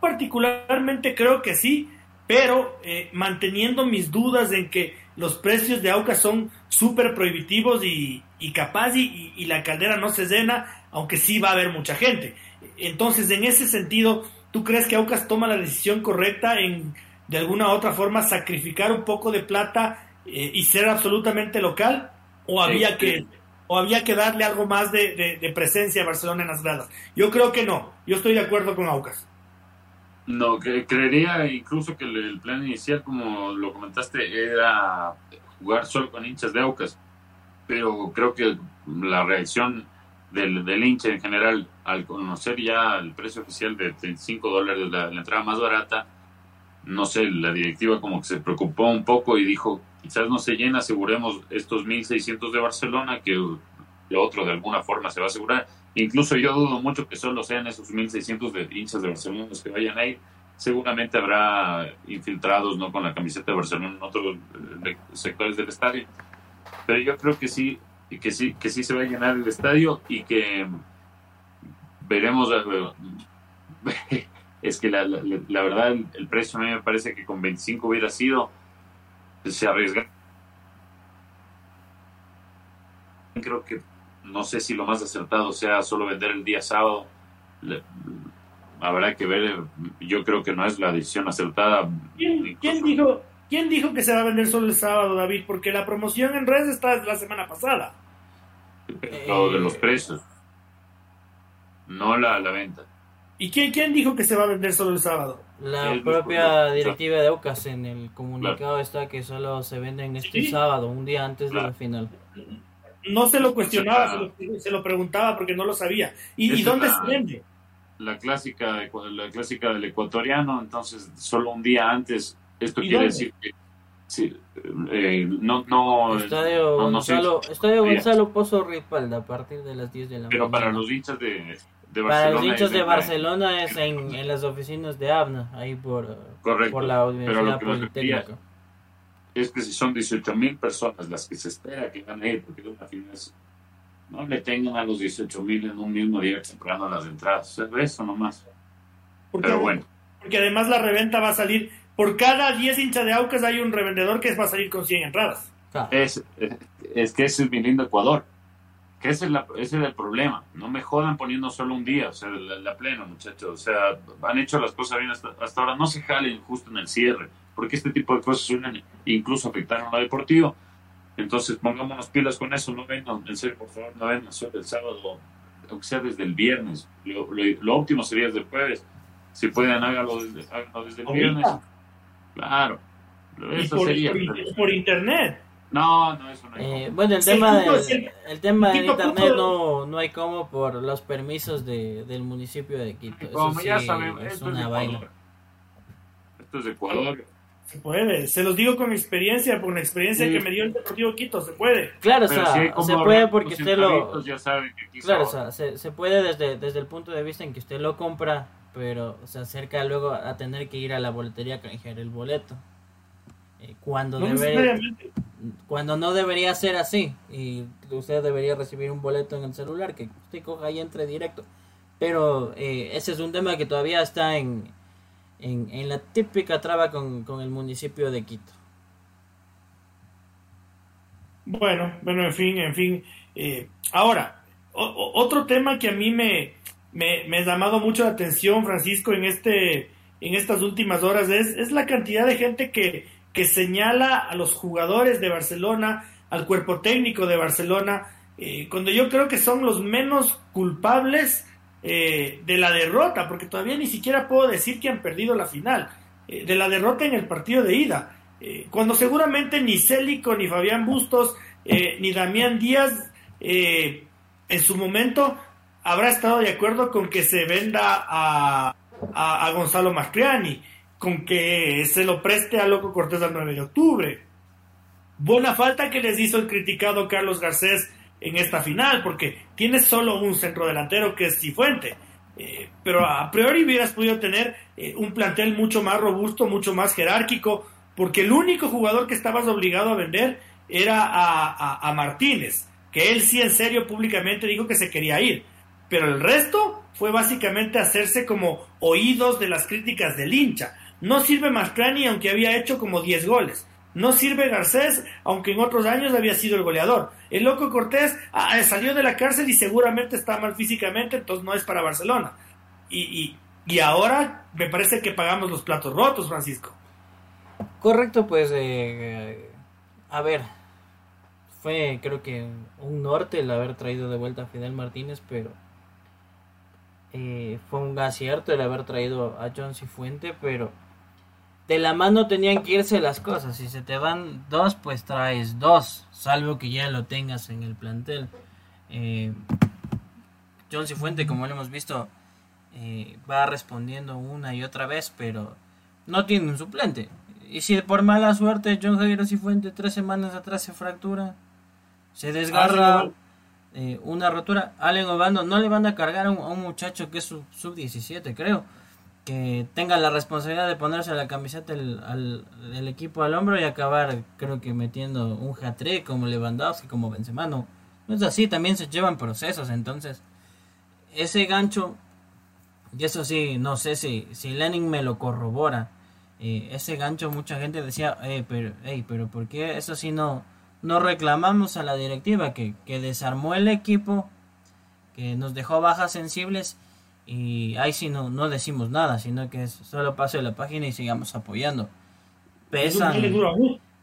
particularmente creo que sí, pero eh, manteniendo mis dudas en que los precios de Aucas son súper prohibitivos y, capaz y, y, la caldera no se llena aunque sí va a haber mucha gente. Entonces, en ese sentido, ¿tú crees que Aucas toma la decisión correcta en, de alguna u otra forma, sacrificar un poco de plata eh, y ser absolutamente local? ¿O había, que, o había que darle algo más de, presencia a Barcelona en las gradas? Yo creo que no. Yo estoy de acuerdo con Aucas. No, que creería incluso que el, plan inicial, como lo comentaste, era jugar solo con hinchas de Aucas. Pero creo que la reacción del, del hincha en general, al conocer ya el precio oficial de 35 dólares, la, la entrada más barata, no sé, la directiva como que se preocupó un poco y dijo, quizás no se llena, aseguremos estos 1.600 de Barcelona, que lo otro de alguna forma se va a asegurar. Incluso yo dudo mucho que solo sean esos 1.600 de hinchas de Barcelona los que vayan a ir. Seguramente habrá infiltrados no con la camiseta de Barcelona en otros eh, sectores del estadio. Pero yo creo que sí, que sí, que sí se va a llenar el estadio y que veremos. Es que la, la, verdad, el, precio a mí me parece que con 25 hubiera sido, se arriesga. Creo que no sé si lo más acertado sea solo vender el día sábado. habrá que ver, yo creo que no es la decisión acertada. ¿Quién, ¿quién dijo, ¿Quién dijo que se va a vender solo el sábado, David? Porque la promoción en redes está la semana pasada. Todo de los precios, no la, la venta. ¿Y quién, quién dijo que se va a vender solo el sábado? La propia directiva de Ocas en el comunicado está que solo se venden este sábado, un día antes de la final. No se lo cuestionaba, se lo, preguntaba porque no lo sabía. ¿Y, dónde se vende? La clásica, la clásica del ecuatoriano, entonces solo un día antes. Esto quiere decir que Sí, eh, no, no, Estadio, Gonzalo, Estadio Gonzalo Pozo Ripalda a partir de las 10 de la Pero para los hinchas de, de Barcelona. Para los hinchas de Barcelona es en, en, las oficinas de ABNA, ahí por, por la Universidad Politécnica. Es que si son 18 mil personas las que se espera que van a ir, porque una final no le tengan a los 18 mil en un mismo día comprando las entradas. Eso nomás. Pero bueno. Porque además la reventa va a salir por cada 10 hinchas de Aucas hay un revendedor que va a salir con 100 entradas. Es, es, que ese es mi lindo Ecuador. Que ese es, ese es el problema. No me jodan poniendo solo un día, o sea, la, plena, muchachos. O sea, han hecho las cosas bien hasta, ahora. No se jalen justo en el cierre, porque este tipo de cosas suelen incluso afectar a lo deportivo. Entonces, pongámonos pilas con eso. No vengan, en serio, por favor, no vengan solo el sábado, aunque sea desde el viernes. Lo, óptimo sería desde el jueves. Si pueden, háganlo desde, háganlo desde el viernes. Claro. Eso por, sería. Por, internet. No, no, eso no hay eh, Bueno, el tema, del, el tema de internet no, no hay como por los permisos de, del municipio de Quito. Como ya saben, es una vaina. Esto es Ecuador. Se puede, se los digo con experiencia, por una experiencia que me dio el Deportivo Quito, se puede. Claro, o sea, se puede porque usted lo... Ya saben que claro, o sea, se, se puede desde, desde el punto de vista en que usted lo compra pero se acerca luego a tener que ir a la boletería a canjear el boleto. Eh, cuando, no cuando no debería ser así y usted debería recibir un boleto en el celular que usted coja y entre directo. Pero eh, ese es un tema que todavía está en, en, la típica traba con, el municipio de Quito. Bueno, bueno, en fin, en fin. Eh, ahora, otro tema que a mí me, me, ha llamado mucho la atención, Francisco, en, este, en estas últimas horas, es, es la cantidad de gente que, que, señala a los jugadores de Barcelona, al cuerpo técnico de Barcelona, eh, cuando yo creo que son los menos culpables eh, de la derrota, porque todavía ni siquiera puedo decir que han perdido la final, eh, de la derrota en el partido de ida, cuando seguramente ni Célico, ni Fabián Bustos, ni Damián Díaz, en su momento habrá estado de acuerdo con que se venda a, a, Gonzalo Mastriani, con que se lo preste a Loco Cortés al 9 de octubre. Buena falta que les hizo el criticado Carlos Garcés en esta final, porque tiene solo un centro delantero que es Cifuente. Eh, pero a priori hubieras podido tener eh, un plantel mucho más robusto, mucho más jerárquico, porque el único jugador que estabas obligado a vender era a, a Martínez, que él sí en serio públicamente dijo que se quería ir pero el resto fue básicamente hacerse como oídos de las críticas del hincha. No sirve Mastrani aunque había hecho como 10 goles. No sirve Garcés, aunque en otros años había sido el goleador. El loco Cortés ah, eh, salió de la cárcel y seguramente está mal físicamente, entonces no es para Barcelona. Y, y, ahora me parece que pagamos los platos rotos, Francisco. Correcto, pues, eh, a ver, fue creo que un norte el haber traído de vuelta a Fidel Martínez, pero eh, fue un acierto el haber traído a John Cifuente, pero de la mano tenían que irse las cosas. Si se te van dos, pues traes dos, salvo que ya lo tengas en el plantel. Eh, John Cifuente, como lo hemos visto, eh, va respondiendo una y otra vez, pero no tiene un suplente. Y si por mala suerte John Javier Cifuente tres semanas atrás se fractura, se desgarra eh, una rotura. Allen Obando no le van a cargar a un, muchacho que es sub-17, creo. Que tenga la responsabilidad de ponerse la camiseta del, equipo al hombro y acabar, creo que metiendo un hat como Lewandowski, como Benzema. No, no es así, también se llevan procesos. Entonces, ese gancho, y eso sí, no sé si, si Lenin me lo corrobora. Eh, ese gancho, mucha gente decía, eh, pero, hey, pero ¿por qué eso sí no? No reclamamos a la directiva que, desarmó el equipo, que nos dejó bajas sensibles y ahí sí no, no decimos nada, sino que solo pase la página y sigamos apoyando. Pesan,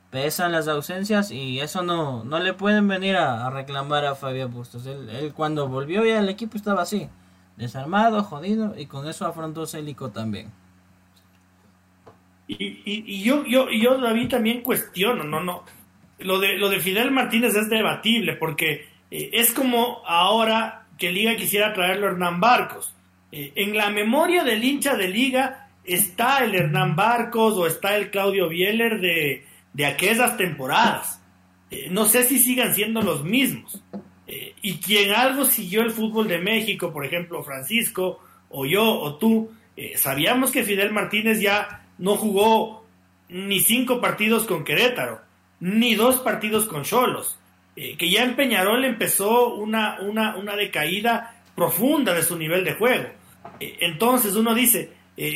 pesan las ausencias y eso no, no le pueden venir a, reclamar a Fabián Bustos. Él, cuando volvió ya el equipo estaba así, desarmado, jodido y con eso afrontó Célico también. Y, y, yo, yo, yo David también cuestiono, no, no, lo de, lo de Fidel Martínez es debatible porque eh, es como ahora que Liga quisiera traerlo Hernán Barcos. Eh, en la memoria del hincha de Liga está el Hernán Barcos o está el Claudio Bieler de, de aquellas temporadas. Eh, no sé si sigan siendo los mismos. Y quien algo siguió el fútbol de México, por ejemplo, Francisco, o yo, o tú, sabíamos que Fidel Martínez ya no jugó ni cinco partidos con Querétaro, ni dos partidos con Cholos, que ya en Peñarol empezó una, una, una decaída profunda de su nivel de juego. entonces uno dice,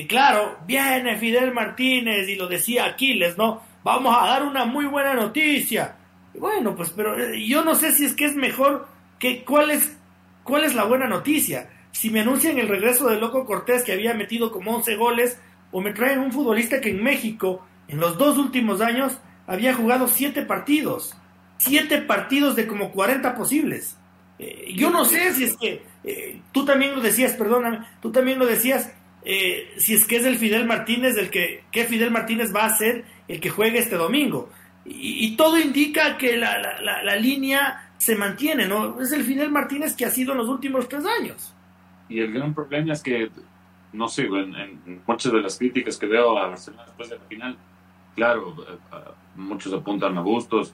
claro, viene Fidel Martínez y lo decía Aquiles, ¿no? Vamos a dar una muy buena noticia bueno, pues, pero eh, yo no sé si es que es mejor que cuál es, cuál es la buena noticia. Si me anuncian el regreso de Loco Cortés que había metido como 11 goles, o me traen un futbolista que en México, en los dos últimos años, había jugado 7 partidos. 7 partidos de como 40 posibles. Eh, yo no sé si es que, eh, tú también lo decías, perdóname, tú también lo decías, si es que es el Fidel Martínez, el que, ¿qué Fidel Martínez va a ser el que juegue este domingo? Y, todo indica que la, la, línea se mantiene, ¿no? Es el Fidel Martínez que ha sido en los últimos tres años. Y el gran problema es que, no sé, en, muchas de las críticas que veo a Barcelona después de la final, claro, eh, eh, muchos apuntan a Bustos,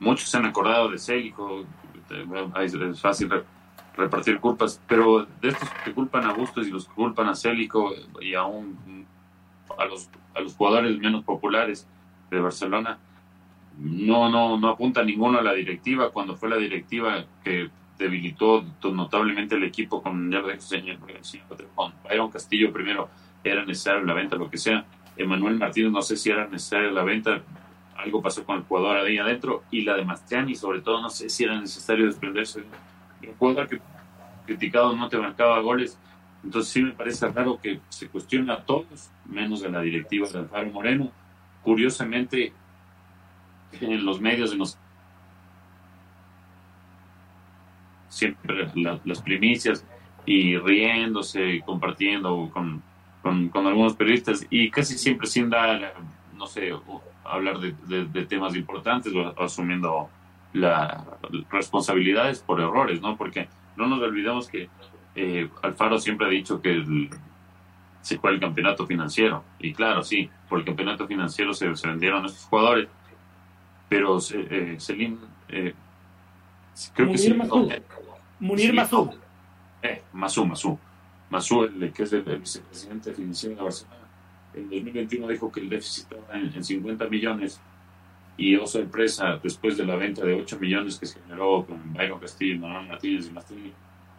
muchos se han acordado de Célico, es fácil repartir culpas, pero de estos que culpan a Bustos y los que culpan a Célico y aún a los, a los jugadores menos populares de Barcelona, no, no, no apunta ninguno a la directiva, cuando fue la directiva que debilitó notablemente el equipo con, ya con Byron Castillo primero era necesario la venta, lo que sea. Emanuel Martínez no sé si era necesaria la venta, algo pasó con el jugador ahí adentro, y la de Mastriani sobre todo no sé si era necesario desprenderse de un jugador que criticado no te marcaba goles. Entonces sí me parece raro que se cuestione a todos, menos de la directiva de Alfaro Moreno. Curiosamente, en los medios, en los siempre las primicias y riéndose compartiendo con, con, algunos periodistas y casi siempre sin dar, no sé, hablar de, temas importantes o asumiendo las responsabilidades por errores, ¿no? Porque no nos olvidemos que eh, Alfaro siempre ha dicho que se fue el campeonato financiero. Y claro, sí, por el campeonato financiero se, se vendieron estos jugadores, pero eh, Selim, eh, creo Munir que sí. Masú. Munir Masú. Eh, Masú, Masú. Masú, el, que es el, vicepresidente financiero de Barcelona, en 2021 dijo que el déficit estaba en, 50 millones y oh sorpresa, después de la venta de 8 millones que se generó con Byron Castillo, Manuel Martínez y Martínez,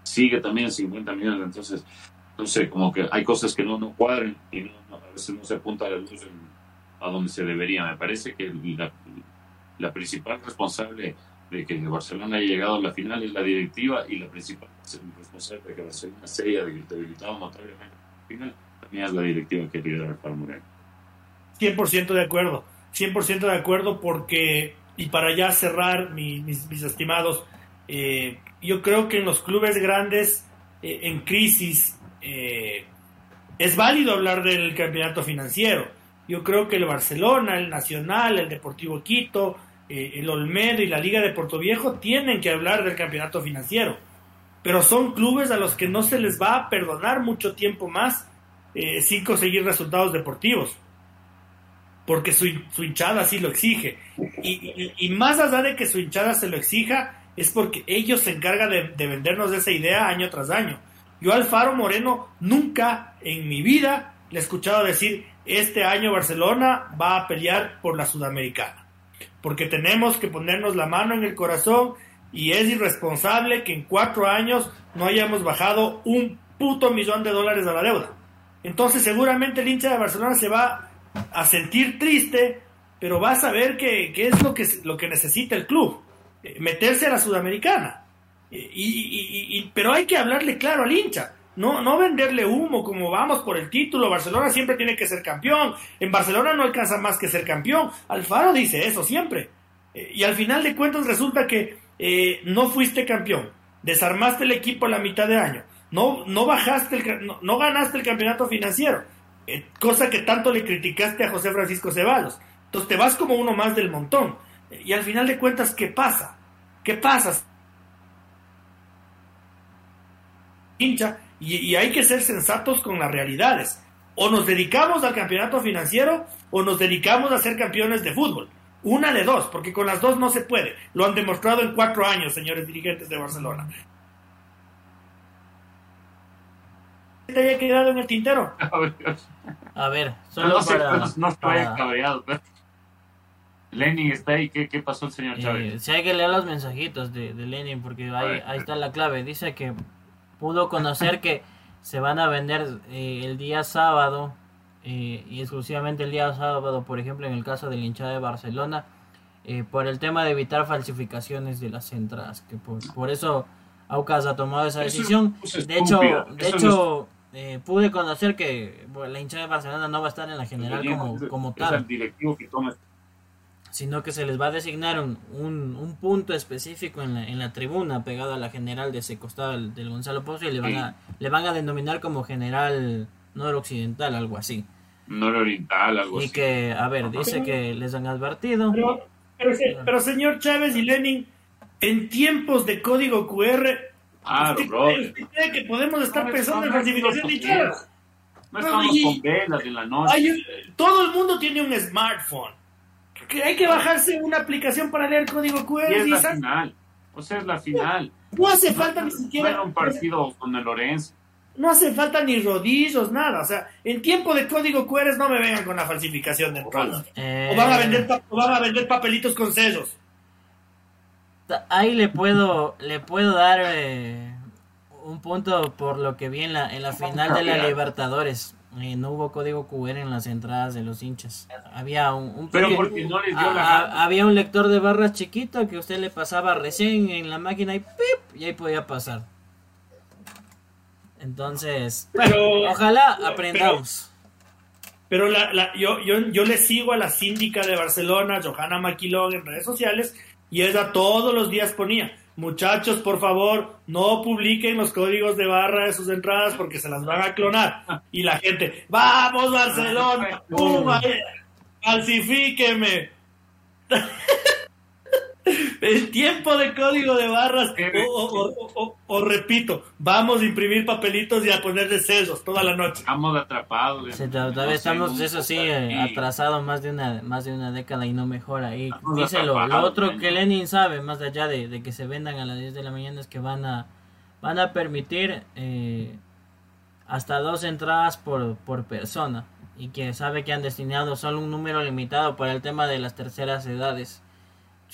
sigue también en 50 millones, entonces, no sé, como que hay cosas que no, no cuadran y no, a veces no se apunta a la luz a donde se debería. Me parece que la, principal responsable de que Barcelona haya llegado a la final es la directiva y la principal responsable de que Barcelona se haya debilitado notablemente la final también es la directiva que lidera para Moreno. 100% de acuerdo, 100% de acuerdo porque, y para ya cerrar, mis, estimados, eh, yo creo que en los clubes grandes eh, en crisis eh, es válido hablar del campeonato financiero. Yo creo que el Barcelona, el Nacional, el Deportivo Quito, el Olmedo y la Liga de Puerto Viejo tienen que hablar del campeonato financiero. Pero son clubes a los que no se les va a perdonar mucho tiempo más eh, sin conseguir resultados deportivos. Porque su, hinchada así lo exige. Y, más allá de que su hinchada se lo exija, es porque ellos se encargan de, de vendernos esa idea año tras año. Yo Alfaro Moreno nunca en mi vida le he escuchado decir, este año Barcelona va a pelear por la Sudamericana porque tenemos que ponernos la mano en el corazón y es irresponsable que en cuatro años no hayamos bajado un puto millón de dólares a la deuda. Entonces seguramente el hincha de Barcelona se va a sentir triste, pero va a saber que, es lo que, lo que necesita el club, eh, meterse a la Sudamericana. Eh, y, pero hay que hablarle claro al hincha. No, no venderle humo como vamos por el título. Barcelona siempre tiene que ser campeón. En Barcelona no alcanza más que ser campeón. Alfaro dice eso siempre. Eh, y al final de cuentas resulta que eh, no fuiste campeón. Desarmaste el equipo a la mitad de año. No, no bajaste, el, no, ganaste el campeonato financiero. Eh, cosa que tanto le criticaste a José Francisco Ceballos. Entonces te vas como uno más del montón. y al final de cuentas, ¿qué pasa? ¿Qué pasa? Hincha y, hay que ser sensatos con las realidades. O nos dedicamos al campeonato financiero o nos dedicamos a ser campeones de fútbol. Una de dos, porque con las dos no se puede. Lo han demostrado en cuatro años, señores dirigentes de Barcelona. ¿Te haya quedado en el tintero? A ver, solo no, para... no, no estoy cabreado, pero... Lenin está ahí, ¿qué, qué pasó el señor Chávez? Eh, si hay que leer los mensajitos de, de Lenin, porque ahí, ahí está la clave. Dice que pudo conocer que se van a vender eh, el día sábado eh, y exclusivamente el día sábado, por ejemplo, en el caso del hinchada de Barcelona, eh, por el tema de evitar falsificaciones de las entradas, que por, por eso Aucas ha tomado esa decisión. de hecho, de hecho eh, pude conocer que la hinchada de Barcelona no va a estar en la general como, como tal. el directivo que toma sino que se les va a designar un, un, punto específico en la, en la, tribuna pegado a la general de ese costado del, Gonzalo Pozo y le van, a, le van a denominar como general noroccidental, algo así. Nororiental, algo y así. Y que, a ver, dice que les han advertido. Pero, pero, señor Chávez y Lenin, en tiempos de código QR, ah, ¿usted, cree, cree que podemos estar pensando en falsificación de? No estamos con velas en la noche. Hay, todo el mundo tiene un smartphone que hay que bajarse una aplicación para leer código QR. Y es la final. O sea, es la final. No hace falta ni siquiera. No un partido con el Lorenzo. No hace falta ni rodillos, nada. O sea, en tiempo de código QR no me vengan con la falsificación de entradas. Eh... O, van a vender, o van a vender papelitos con sellos. Ahí le puedo, le puedo dar eh, un punto por lo que vi en la, en la final de la Libertadores. Eh, no hubo código QR en las entradas de los hinchas. Había un, un pero porque no les dio a, la a, había un lector de barras chiquito que usted le pasaba recién en la máquina y pip y ahí podía pasar. Entonces, pero, ojalá aprendamos. Pero, pero la, la, yo, yo, yo le sigo a la síndica de Barcelona, Johanna Maquilón, en redes sociales y ella todos los días ponía Muchachos, por favor, no publiquen los códigos de barra de sus entradas porque se las van a clonar. Y la gente, vamos Barcelona, ¡pum! falsifíqueme. El tiempo de código de barras, o, o, o, o, repito, vamos a imprimir papelitos y a ponerle sellos toda la noche. Estamos atrapados. Sí, todavía no estamos, eso sí, eh, atrasados más de una más de una década y no mejora. Y dice lo, lo, otro que Lenin sabe, más allá de, de, que se vendan a las 10 de la mañana, es que van a van a permitir eh, hasta dos entradas por, por persona y que sabe que han destinado solo un número limitado para el tema de las terceras edades.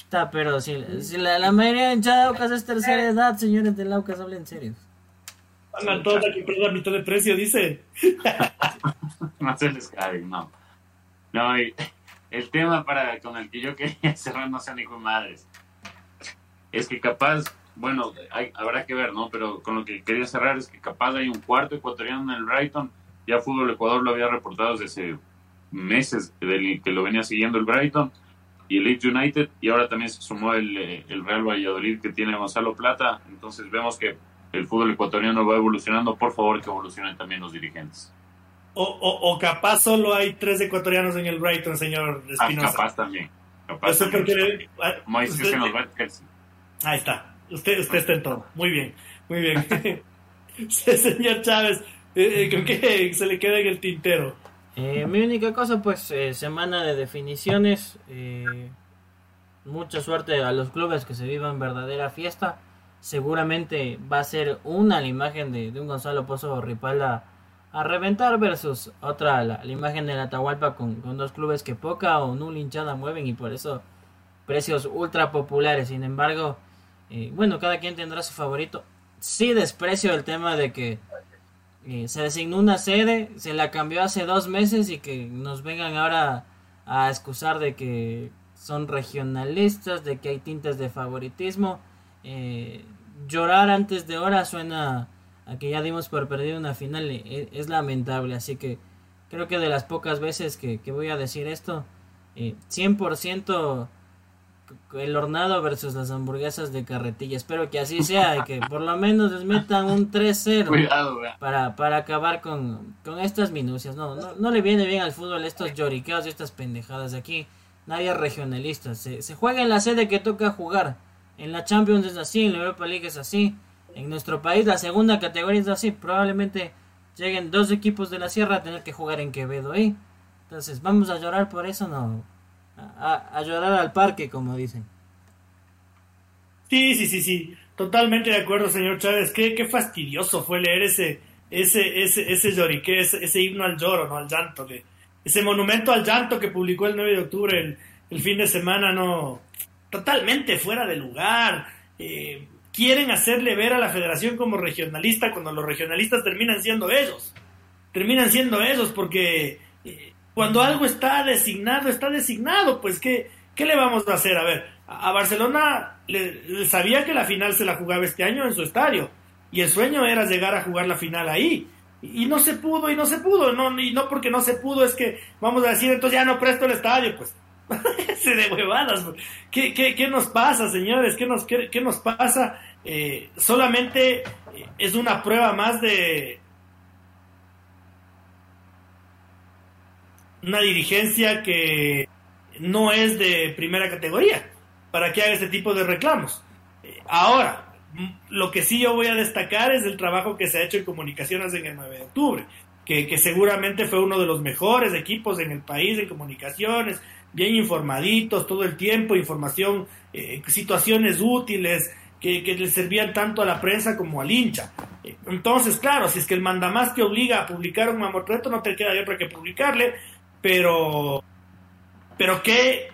Está, pero si, si la, la, mayoría de hinchadas es tercera edad, señores de Laucas, hablen en serio. Hagan todos a comprar la mitad de precio, dice. no se les cabe, no. No, y el tema para con el que yo quería cerrar, no sé ni con madres, es que capaz, bueno, hay, habrá que ver, ¿no? Pero con lo que quería cerrar es que capaz hay un cuarto ecuatoriano en el Brighton, ya Fútbol Ecuador lo había reportado desde meses del, que lo venía siguiendo el Brighton y el Leeds United y ahora también se sumó el, el, Real Valladolid que tiene Gonzalo Plata. Entonces vemos que el fútbol ecuatoriano va evolucionando. Por favor que evolucionen también los dirigentes. O, o, o capaz solo hay tres ecuatorianos en el Brighton señor Espinosa. ah, capaz también capaz también. Porque, Como dice usted, que nos va ahí está. Usted, usted está en todo. Muy bien muy bien. Señor Chávez. Eh, creo que se le queda en el tintero eh, mi única cosa, pues, eh, semana de definiciones. Eh, mucha suerte a los clubes que se vivan verdadera fiesta. Seguramente va a ser una la imagen de, de un Gonzalo Pozo Ripalda a reventar versus otra la, la imagen de la Atahualpa con, con, dos clubes que poca o nula hinchada mueven y por eso precios ultra populares. Sin embargo, bueno, cada quien tendrá su favorito. Sí desprecio el tema de que se designó una sede, se la cambió hace dos meses y que nos vengan ahora a excusar de que son regionalistas, de que hay tintes de favoritismo. Eh, llorar antes de hora suena a que ya dimos por perdido una final, es, es lamentable, así que creo que de las pocas veces que, que voy a decir esto, eh, 100% el hornado versus las hamburguesas de carretilla. Espero que así sea y que por lo menos les metan un 3-0 para, para acabar con, con estas minucias. No, no, no, le viene bien al fútbol estos lloriqueos y estas pendejadas. Aquí nadie es regionalista. Se, se juega en la sede que toca jugar. En la Champions es así, en la Europa League es así. En nuestro país la segunda categoría es así. Probablemente lleguen dos equipos de la sierra a tener que jugar en Quevedo ahí. Entonces, ¿vamos a llorar por eso? No. A, llorar al parque, como dicen. Sí, sí, sí, sí. Totalmente de acuerdo, señor Chávez. Qué, qué fastidioso fue leer ese, ese, ese, ese lloriqué, ese, himno al lloro, no al llanto, de, ese monumento al llanto que publicó el 9 de octubre, el, el fin de semana, no, totalmente fuera de lugar. Eh, quieren hacerle ver a la federación como regionalista cuando los regionalistas terminan siendo ellos. Terminan siendo ellos porque eh, cuando algo está designado, está designado, pues ¿qué, qué le vamos a hacer? A ver, a, Barcelona le, sabía que la final se la jugaba este año en su estadio y el sueño era llegar a jugar la final ahí. Y, no se pudo, y no se pudo, no, y no porque no se pudo es que vamos a decir entonces ya no presto el estadio, pues se de huevadas. ¿Qué, qué, qué nos pasa, señores? ¿Qué nos, qué, qué nos pasa? Eh, solamente es una prueba más de una dirigencia que no es de primera categoría para que haga este tipo de reclamos. Eh, ahora, lo que sí yo voy a destacar es el trabajo que se ha hecho en comunicaciones en el 9 de octubre, que, que seguramente fue uno de los mejores equipos en el país en comunicaciones, bien informaditos todo el tiempo, información, eh, situaciones útiles, que, le servían tanto a la prensa como al hincha. Entonces, claro, si es que el mandamás te obliga a publicar un mamotreto, no te queda de otra que publicarle, pero, pero qué,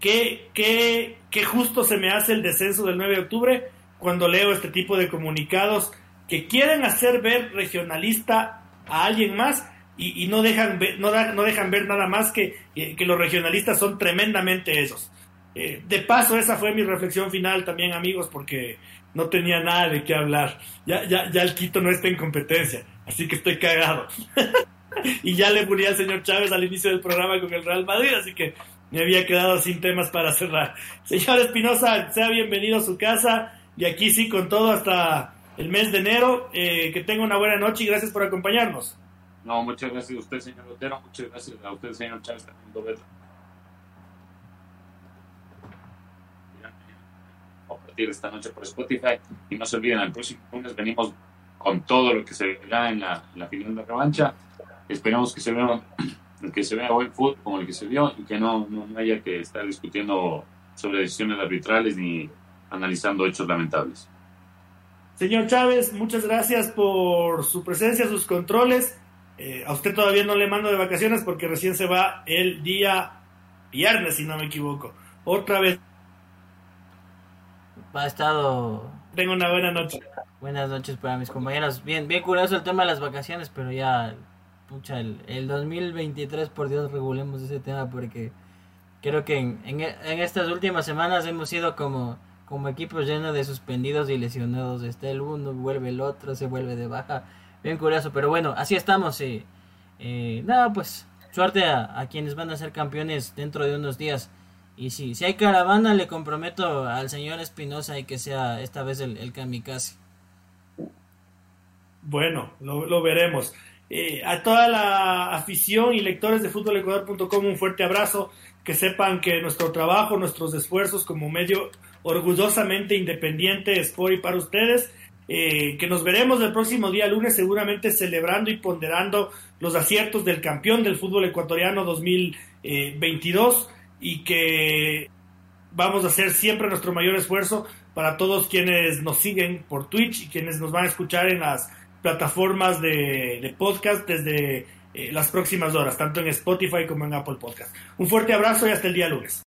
qué, qué, qué justo se me hace el descenso del 9 de octubre cuando leo este tipo de comunicados que quieren hacer ver regionalista a alguien más y, no, dejan ver, no, no, dejan ver nada más que, que los regionalistas son tremendamente esos. Eh, de paso, esa fue mi reflexión final también, amigos, porque no tenía nada de qué hablar. Ya, ya, ya el Quito no está en competencia, así que estoy cagado. y ya le murió al señor Chávez al inicio del programa con el Real Madrid, así que me había quedado sin temas para cerrar. Señor Espinosa, sea bienvenido a su casa y aquí sí con todo hasta el mes de enero. Eh, que tenga una buena noche y gracias por acompañarnos. No, muchas gracias a usted, señor Otero. Muchas gracias a usted, señor Chávez, también, esta noche por Spotify. Y no se olviden, el próximo lunes venimos con todo lo que se verá en la, final de revancha. Esperamos que se vea que se vea buen fútbol como el que se vio y que no, no haya que estar discutiendo sobre decisiones arbitrales ni analizando hechos lamentables. Señor Chávez, muchas gracias por su presencia, sus controles. Eh, a usted todavía no le mando de vacaciones porque recién se va el día viernes, si no me equivoco. Otra vez ha estado... Tengo una buena noche. Buenas noches para mis compañeros. Bien, bien curioso el tema de las vacaciones, pero ya, pucha, el, el 2023, por Dios, regulemos ese tema porque creo que en, en, estas últimas semanas hemos sido como, como equipos llenos de suspendidos y lesionados. Está el uno, vuelve el otro, se vuelve de baja. Bien curioso, pero bueno, así estamos. Eh, eh, nada, pues suerte a, quienes van a ser campeones dentro de unos días. Y si, si hay caravana, le comprometo al señor Espinosa y que sea esta vez el, el kamikaze. Bueno, lo, veremos. Eh, a toda la afición y lectores de futbolecuador.com un fuerte abrazo. Que sepan que nuestro trabajo, nuestros esfuerzos como medio orgullosamente independiente es por y para ustedes. Eh, que nos veremos el próximo día lunes seguramente celebrando y ponderando los aciertos del campeón del fútbol ecuatoriano 2022 y que vamos a hacer siempre nuestro mayor esfuerzo para todos quienes nos siguen por Twitch y quienes nos van a escuchar en las plataformas de, podcast desde eh, las próximas horas, tanto en Spotify como en Apple Podcast. Un fuerte abrazo y hasta el día lunes.